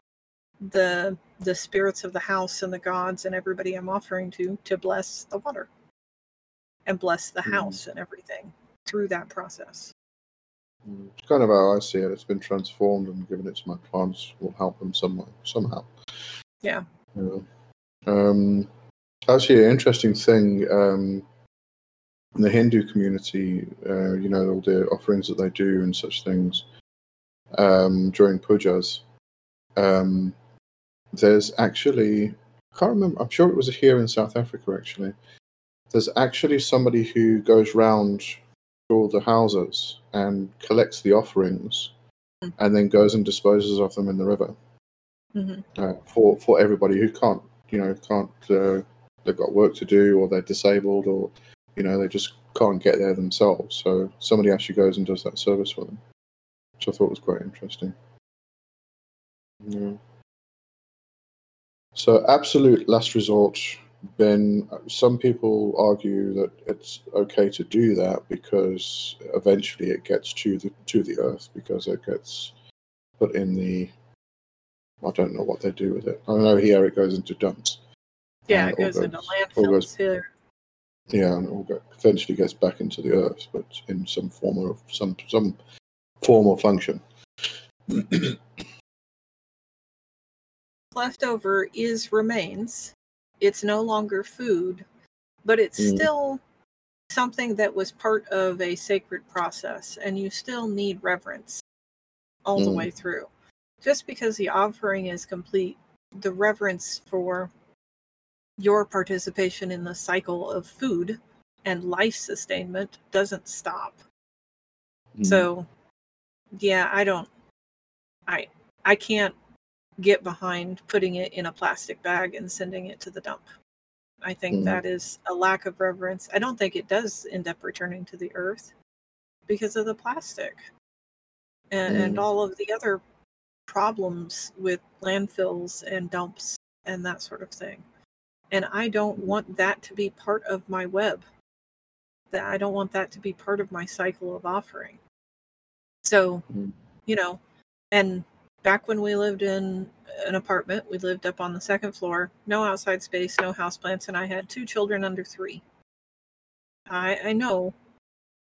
the the spirits of the house and the gods and everybody I'm offering to to bless the water and bless the Mm. house and everything through that process. Mm. It's kind of how I see it. It's been transformed and given it to my plants will help them some somehow. Yeah. Yeah. Um, actually, an interesting thing um, in the Hindu community, uh, you know, all the offerings that they do and such things um, during pujas. Um, there's actually, I can't remember, I'm sure it was here in South Africa actually. There's actually somebody who goes round to all the houses and collects the offerings Mm. and then goes and disposes of them in the river hmm uh, for for everybody who can't you know can't uh, they've got work to do or they're disabled or you know they just can't get there themselves so somebody actually goes and does that service for them which i thought was quite interesting yeah so absolute last resort then some people argue that it's okay to do that because eventually it gets to the to the earth because it gets put in the I don't know what they do with it. I know here it goes into dumps. Yeah, it goes all into landfills goes- here. Yeah, and it all go, eventually gets back into the earth, but in some form or some some form or function. Left over is remains it's no longer food, but it's Mm. still something that was part of a sacred process, and you still need reverence all the Mm. way through. Just because the offering is complete, the reverence for your participation in the cycle of food and life sustainment doesn't stop. Mm. So, yeah, I don't, I, I can't get behind putting it in a plastic bag and sending it to the dump. I think Mhm. that is a lack of reverence. I don't think it does end up returning to the earth because of the plastic and, and Mm. all of the other problems with landfills and dumps and that sort of thing. And I don't want that to be part of my web. That I don't want that to be part of my cycle of offering. So, Mm. you know, and back when we lived in an apartment, we lived up on the second floor, no outside space, no houseplants, and I had two children under three. I I know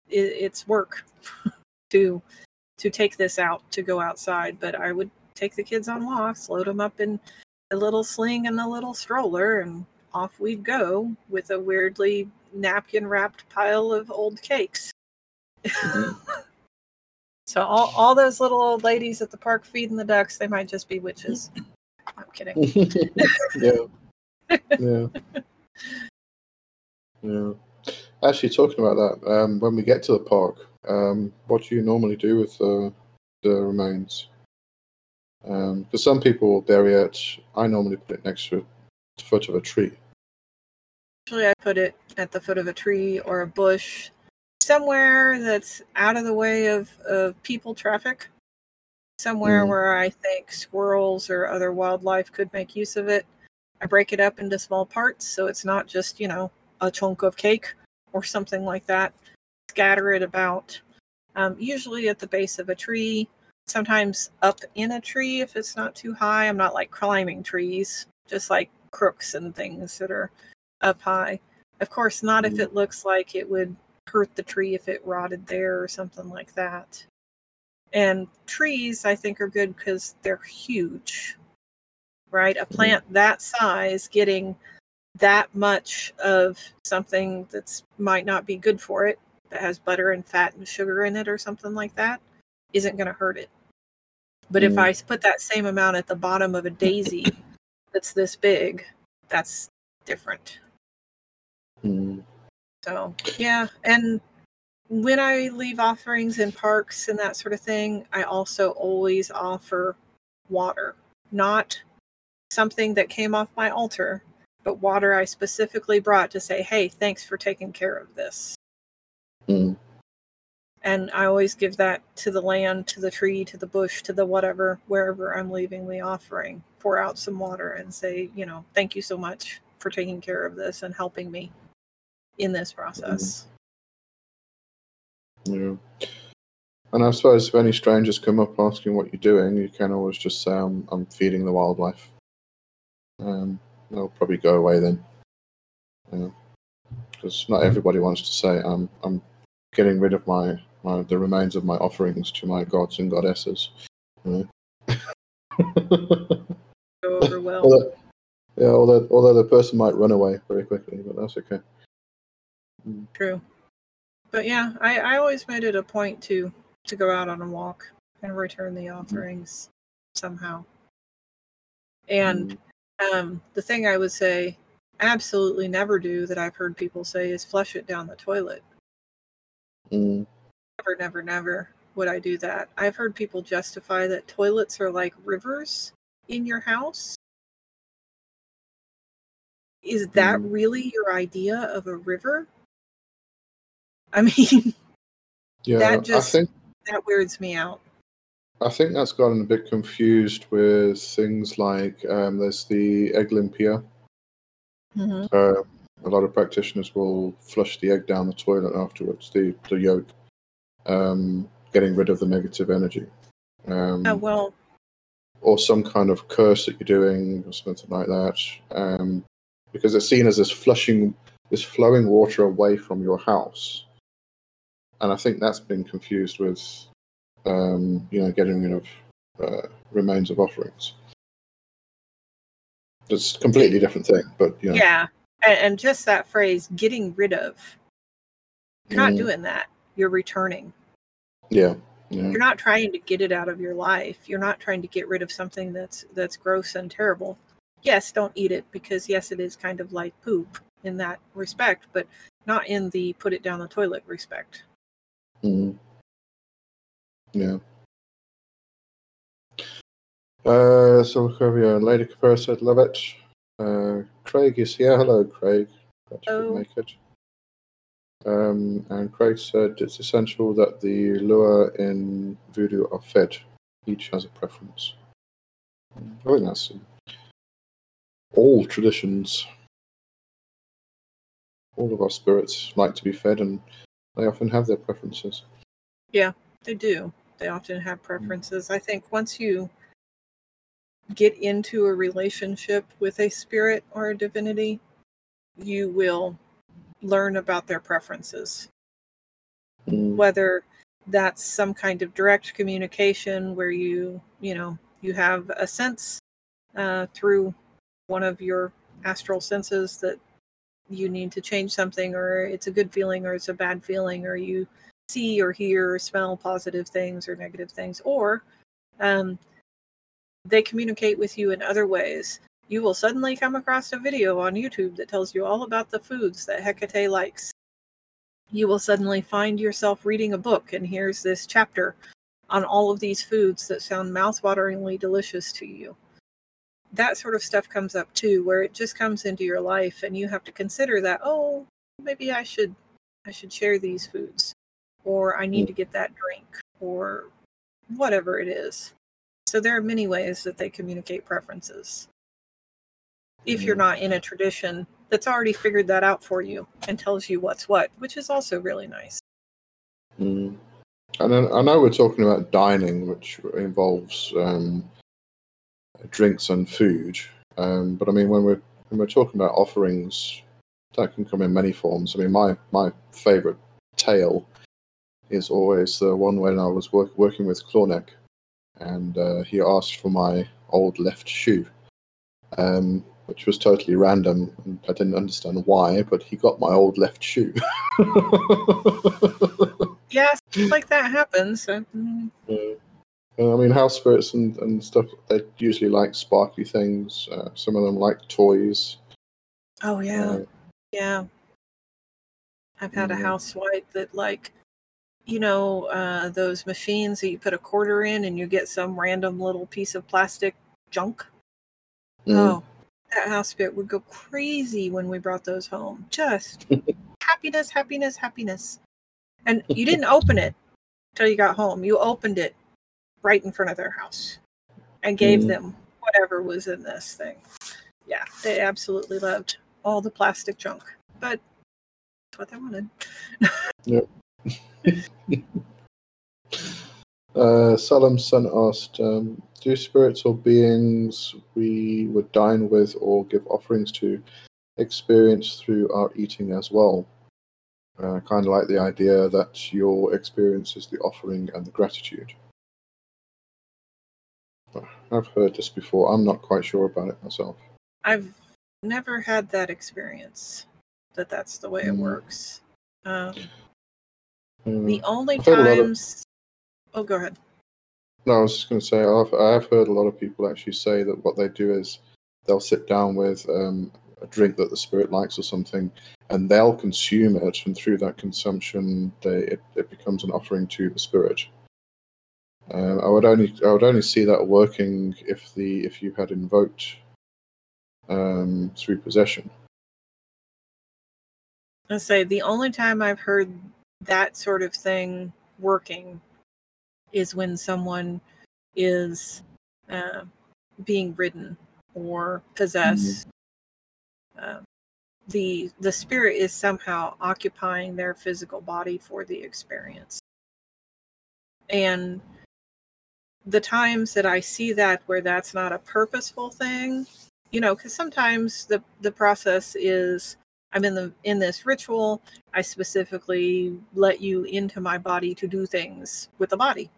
it, it's work (laughs) to to take this out to go outside, but I would take the kids on walks, load them up in a little sling and a little stroller, and off we'd go with a weirdly napkin wrapped pile of old cakes. Mhm. (laughs) So all, all those little old ladies at the park feeding the ducks, they might just be witches. (laughs) I'm kidding. (laughs) yeah. Yeah. Yeah. Actually, talking about that, um, when we get to the park, um, what do you normally do with the the remains? Because some people will bury it. I normally put it next to the foot of a tree. Usually I put it at the foot of a tree or a bush, somewhere that's out of the way of, of people traffic, somewhere Mm. where I think squirrels or other wildlife could make use of it. I break it up into small parts so it's not just, you know, a chunk of cake or something like that. Scatter it about, um, usually at the base of a tree, sometimes up in a tree if it's not too high. I'm not like climbing trees, just like crooks and things that are up high. Of course, not if Mm. it looks like it would hurt the tree if it rotted there or something like that. And trees, I think, are good because they're huge, right? A plant that size getting that much of something that's might not be good for it, that has butter and fat and sugar in it or something like that, isn't going to hurt it. But if Mm. I put that same amount at the bottom of a daisy that's this big, that's different. Mm. So yeah, and when I leave offerings in parks and that sort of thing, I also always offer water, not something that came off my altar, but water I specifically brought to say, "Hey, thanks for taking care of this." Mm. And I always give that to the land, to the tree, to the bush, to the whatever, wherever I'm leaving the offering. Pour out some water and say, you know, thank you so much for taking care of this and helping me in this process. Yeah. And I suppose if any strangers come up asking what you're doing, you can always just say, I'm, I'm feeding the wildlife. Um, they'll probably go away then. Because not everybody wants to say, I'm, I'm getting rid of my, my the remains of my offerings to my gods and goddesses. You (laughs) know? Go over (laughs) well. although, yeah, although, although the person might run away very quickly, but that's okay. True. But yeah, I, I always made it a point to to go out on a walk and return the offerings somehow. And um, the thing I would say absolutely never do that I've heard people say is flush it down the toilet. Mm, Never, never, never would I do that. I've heard people justify that toilets are like rivers in your house. Is that Mm. really your idea of a river? I (laughs) mean, yeah, That just- I think that weirds me out. I think that's gotten a bit confused with things like um, there's the egg limpia. Mm-hmm. Uh, a lot of practitioners will flush the egg down the toilet afterwards, the, the yolk, um, getting rid of the negative energy. Um, Oh, well, or some kind of curse that you're doing, or something like that. Um, because it's seen as this flushing, this flowing water away from your house. And I think that's been confused with, um, you know, getting rid of uh, remains of offerings. It's a completely different thing, but you know, Yeah. And, and just that phrase, getting rid of. You're not Mm. doing that. You're returning. yeah, yeah, You're not trying to get it out of your life. You're not trying to get rid of something that's that's gross and terrible. Yes, don't eat it because yes, it is kind of like poop in that respect, but not in the put it down the toilet respect. Mm-hmm. yeah. Uh, so Korea, Lady Kapura said, "Love it." Uh, Craig is here. Hello, Craig. Glad you Hello. make it. Um, and Craig said it's essential that the loa in voodoo are fed. Each has a preference. I think that's all traditions. All of our spirits like to be fed, and they often have their preferences. Yeah, they do. They often have preferences. I think once you get into a relationship with a spirit or a divinity, you will learn about their preferences. Mm, Whether that's some kind of direct communication where you, you know, you have a sense uh, through one of your astral senses that you need to change something, or it's a good feeling, or it's a bad feeling, or you see or hear or smell positive things or negative things, or um, they communicate with you in other ways. You will suddenly come across a video on YouTube that tells you all about the foods that Hecate likes. You will suddenly find yourself reading a book, and here's this chapter on all of these foods that sound mouthwateringly delicious to you. That sort of stuff comes up too, where it just comes into your life, and you have to consider that. Oh, maybe I should, I should share these foods, or I need to get that drink, or whatever it is. So there are many ways that they communicate preferences. If you're Mm. not in a tradition that's already figured that out for you and tells you what's what, which is also really nice. mm. And then I know we're talking about dining, which involves um, drinks and food. Um, but I mean, when we're when we're talking about offerings, that can come in many forms. I mean, my my favourite tale is always the one when I was work, working with Klornek, and uh, he asked for my old left shoe, um, which was totally random, and I didn't understand why. But he got my old left shoe. (laughs) Yeah, (laughs) stuff like that happens. So, mm, Uh, I mean, house spirits and, and stuff, they usually like sparkly things. Uh, some of them like toys. oh yeah, Uh, yeah. I've had a Mm. house wight that like, you know, uh, those machines that you put a quarter in and you get some random little piece of plastic junk. mm, Oh, that house spirit would go crazy when we brought those home. Just (laughs) happiness, happiness, happiness. And you didn't open it till you got home. You opened it right in front of their house and gave Mm. them whatever was in this thing. Yeah, they absolutely loved all the plastic junk, but that's what they wanted. (laughs) (laughs) Uh, Salam Sun asked, um, "Do spirits or beings we would dine with or give offerings to experience through our eating as well?" Uh, kind of like the idea that your experience is the offering and the gratitude. I've heard this before. I'm not quite sure about it myself. I've never had that experience that that's the way it Mm. works. Um, Uh, the only I've heard of- times. Oh, go ahead. No, I was just going to say I've I've heard a lot of people actually say that what they do is they'll sit down with um, a drink that the spirit likes or something, and they'll consume it, and through that consumption, they it, it becomes an offering to the spirit. Um, I would only I would only see that working if the if you had invoked um, through possession. I say the only time I've heard that sort of thing working is when someone is uh, being ridden or possessed. Uh, the the spirit is somehow occupying their physical body for the experience, and the times that I see that where that's not a purposeful thing, you know, because sometimes the the process is I'm in the in this ritual. I specifically let you into my body to do things with the body.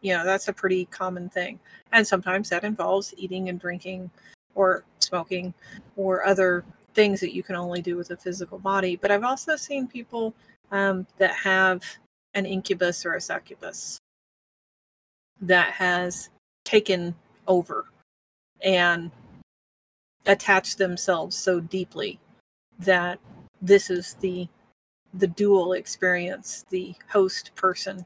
You know, that's a pretty common thing. And sometimes that involves eating and drinking or smoking or other things that you can only do with a physical body. But I've also seen people um, that have an incubus or a succubus that has taken over and attached themselves so deeply that this is the the dual experience the host person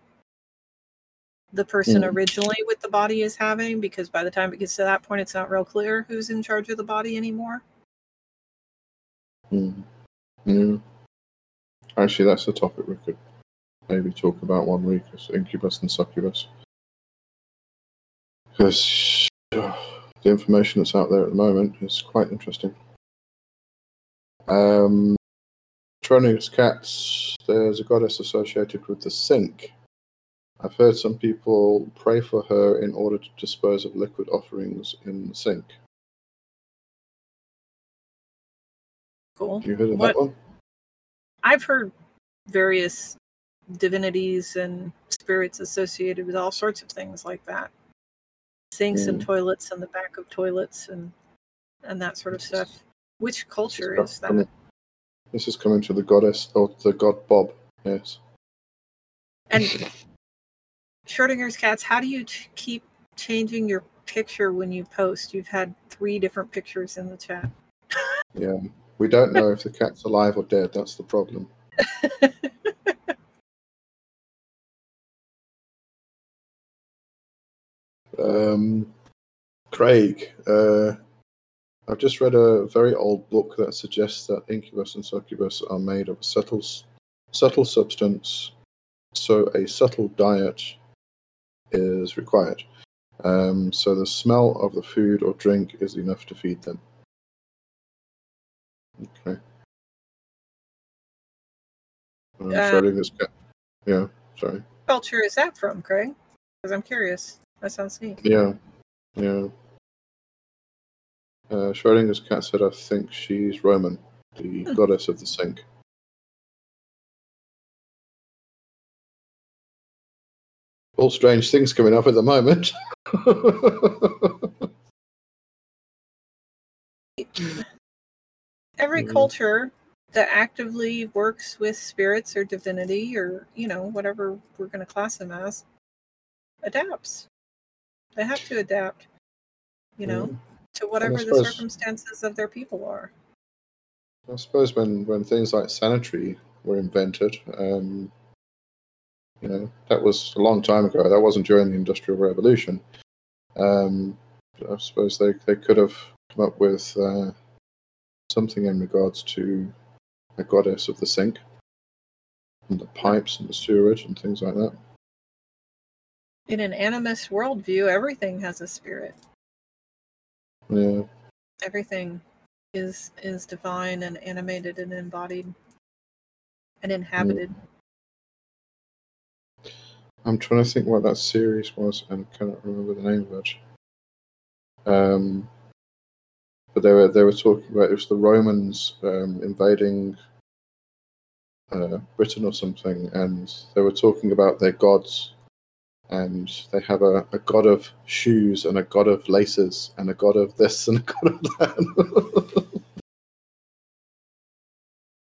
the person Mm. originally with the body is having because by the time it gets to that point it's not real clear who's in charge of the body anymore Mm. Yeah. Actually, that's a topic we could maybe talk about one week: is incubus and succubus. Because (sighs) the information that's out there at the moment is quite interesting. Um, cats. There's a goddess associated with the sink. I've heard some people pray for her in order to dispose of liquid offerings in the sink. cool you heard of What- that one? i've heard various divinities and spirits associated with all sorts of things like that sinks and Mm. toilets and the back of toilets and and that sort of This is- stuff which culture is is that coming- This is coming to the goddess or the god Bob. Yes. and (laughs) schrodinger's cats how do you ch- keep changing your picture when you post you've had three different pictures in the chat Yeah. We don't know if the cat's alive or dead. That's the problem. (laughs) Um, Craig, uh, I've just read a very old book that suggests that incubus and succubus are made of a subtle, subtle substance, so a subtle diet is required. Um, so the smell of the food or drink is enough to feed them. Okay. Uh, Uh, Schrodinger's cat. Yeah, sorry. culture is that from craig because i'm curious that sounds neat Yeah, yeah. Uh, Schrodinger's cat said, I think she's Roman, the Hmm. goddess of the sink. All strange things coming up at the moment. (laughs) every Mhm. culture that actively works with spirits or divinity or you know whatever we're going to class them as adapts they have to adapt you know Yeah. to whatever the circumstances of their people are I suppose when, when things like sanitary were invented, um, you know, that was a long time ago. That wasn't during the Industrial Revolution. Um, I suppose they, they could have come up with uh, something in regards to a goddess of the sink and the pipes and the sewerage and things like that. in an animist worldview everything has a spirit Yeah, everything is is divine and animated and embodied and inhabited I'm trying to think what that series was, and cannot remember the name of it. Um, but they were they were talking about it was the Romans um, invading uh, Britain or something, and they were talking about their gods, and they have a, a god of shoes and a god of laces and a god of this and a god of that.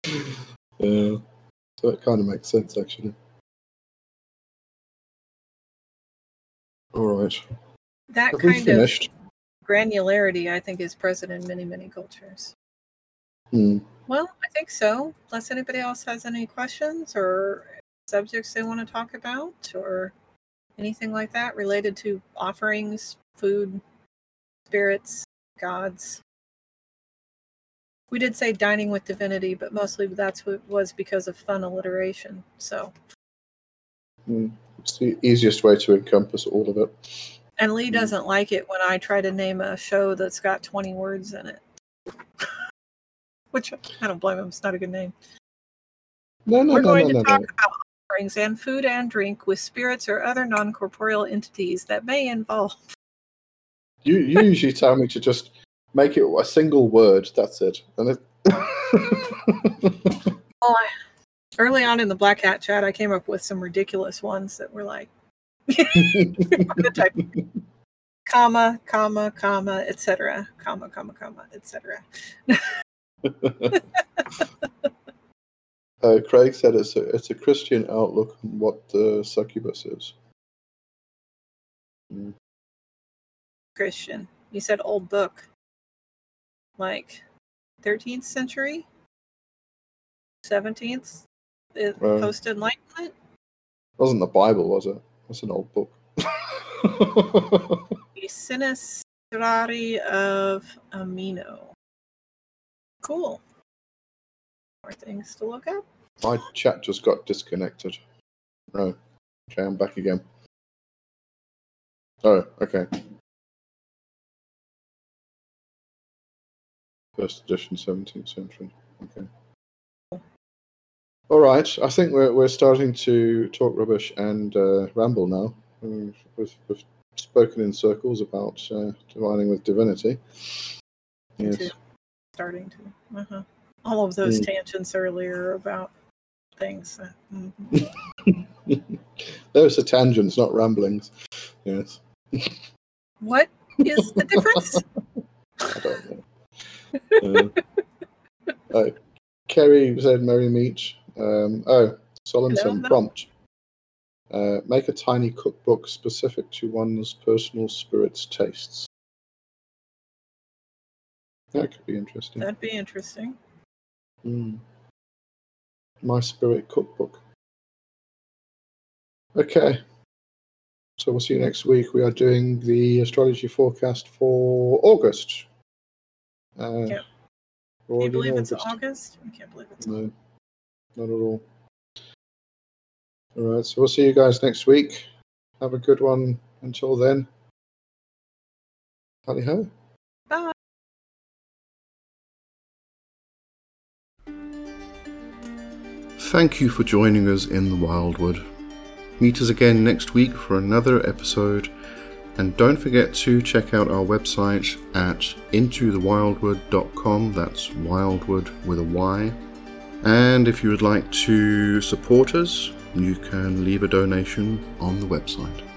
(laughs) yeah, so it kind of makes sense actually. All right. that Have kind of granularity i think is present in many many cultures Hmm. Well, I think so. Unless anybody else has any questions or subjects they want to talk about or anything like that related to offerings, food, spirits, gods. We did say dining with divinity, but mostly that's what was because of fun alliteration. So, It's the easiest way to encompass all of it. and Lee Mm. doesn't like it when I try to name a show that's got 20 words in it. (laughs) Which I don't blame him. It's not a good name. No, no, We're no, going to talk about offerings and food and drink with spirits or other non corporeal entities that may involve. (laughs) You, you usually tell me to just make it a single word. That's it. And it... (laughs) Well, I, early on in the Black Hat chat, I came up with some ridiculous ones that were like, (laughs) comma, comma, comma, etc. Comma, comma, comma, etc. (laughs) uh, Craig said it's a it's a Christian outlook on what the succubus is. Mm. Christian. You said old book. Like 13th century? 17th? Uh, Post enlightenment? Wasn't the Bible, was it? That's an old book. (laughs) The Sinistrari of Ameno. Cool. More things to look at. My chat just got disconnected. No. okay, I'm back again. Oh, okay. First edition, 17th century. Okay. All right, I think we're we're starting to talk rubbish and uh, ramble now. We've, we've, spoken in circles about uh, divining with divinity. Yes. Starting to. Uh-huh. All of those Mm. tangents earlier about things. (laughs) mhm. Those are tangents, not ramblings. Yes. What is the difference? (laughs) I don't know. uh, (laughs) uh, Kerry said Merry Meet. Um, oh, Hello. prompt. Uh, make a tiny cookbook specific to one's personal spirit's tastes. That could be interesting. That'd be interesting. Mm. My Spirit Cookbook. Okay. So we'll see you next week. We are doing the astrology forecast for August. Uh, Yeah. Can you believe it's August. August? I can't believe it's No, not at all. All right. So we'll see you guys next week. Have a good one. Until then, tally ho. Bye. Thank you for joining us in the Wyldwood. Meet us again next week for another episode, and don't forget to check out our website at intothewyldwood.com. That's wildwood with a Y. And if you would like to support us, you can leave a donation on the website.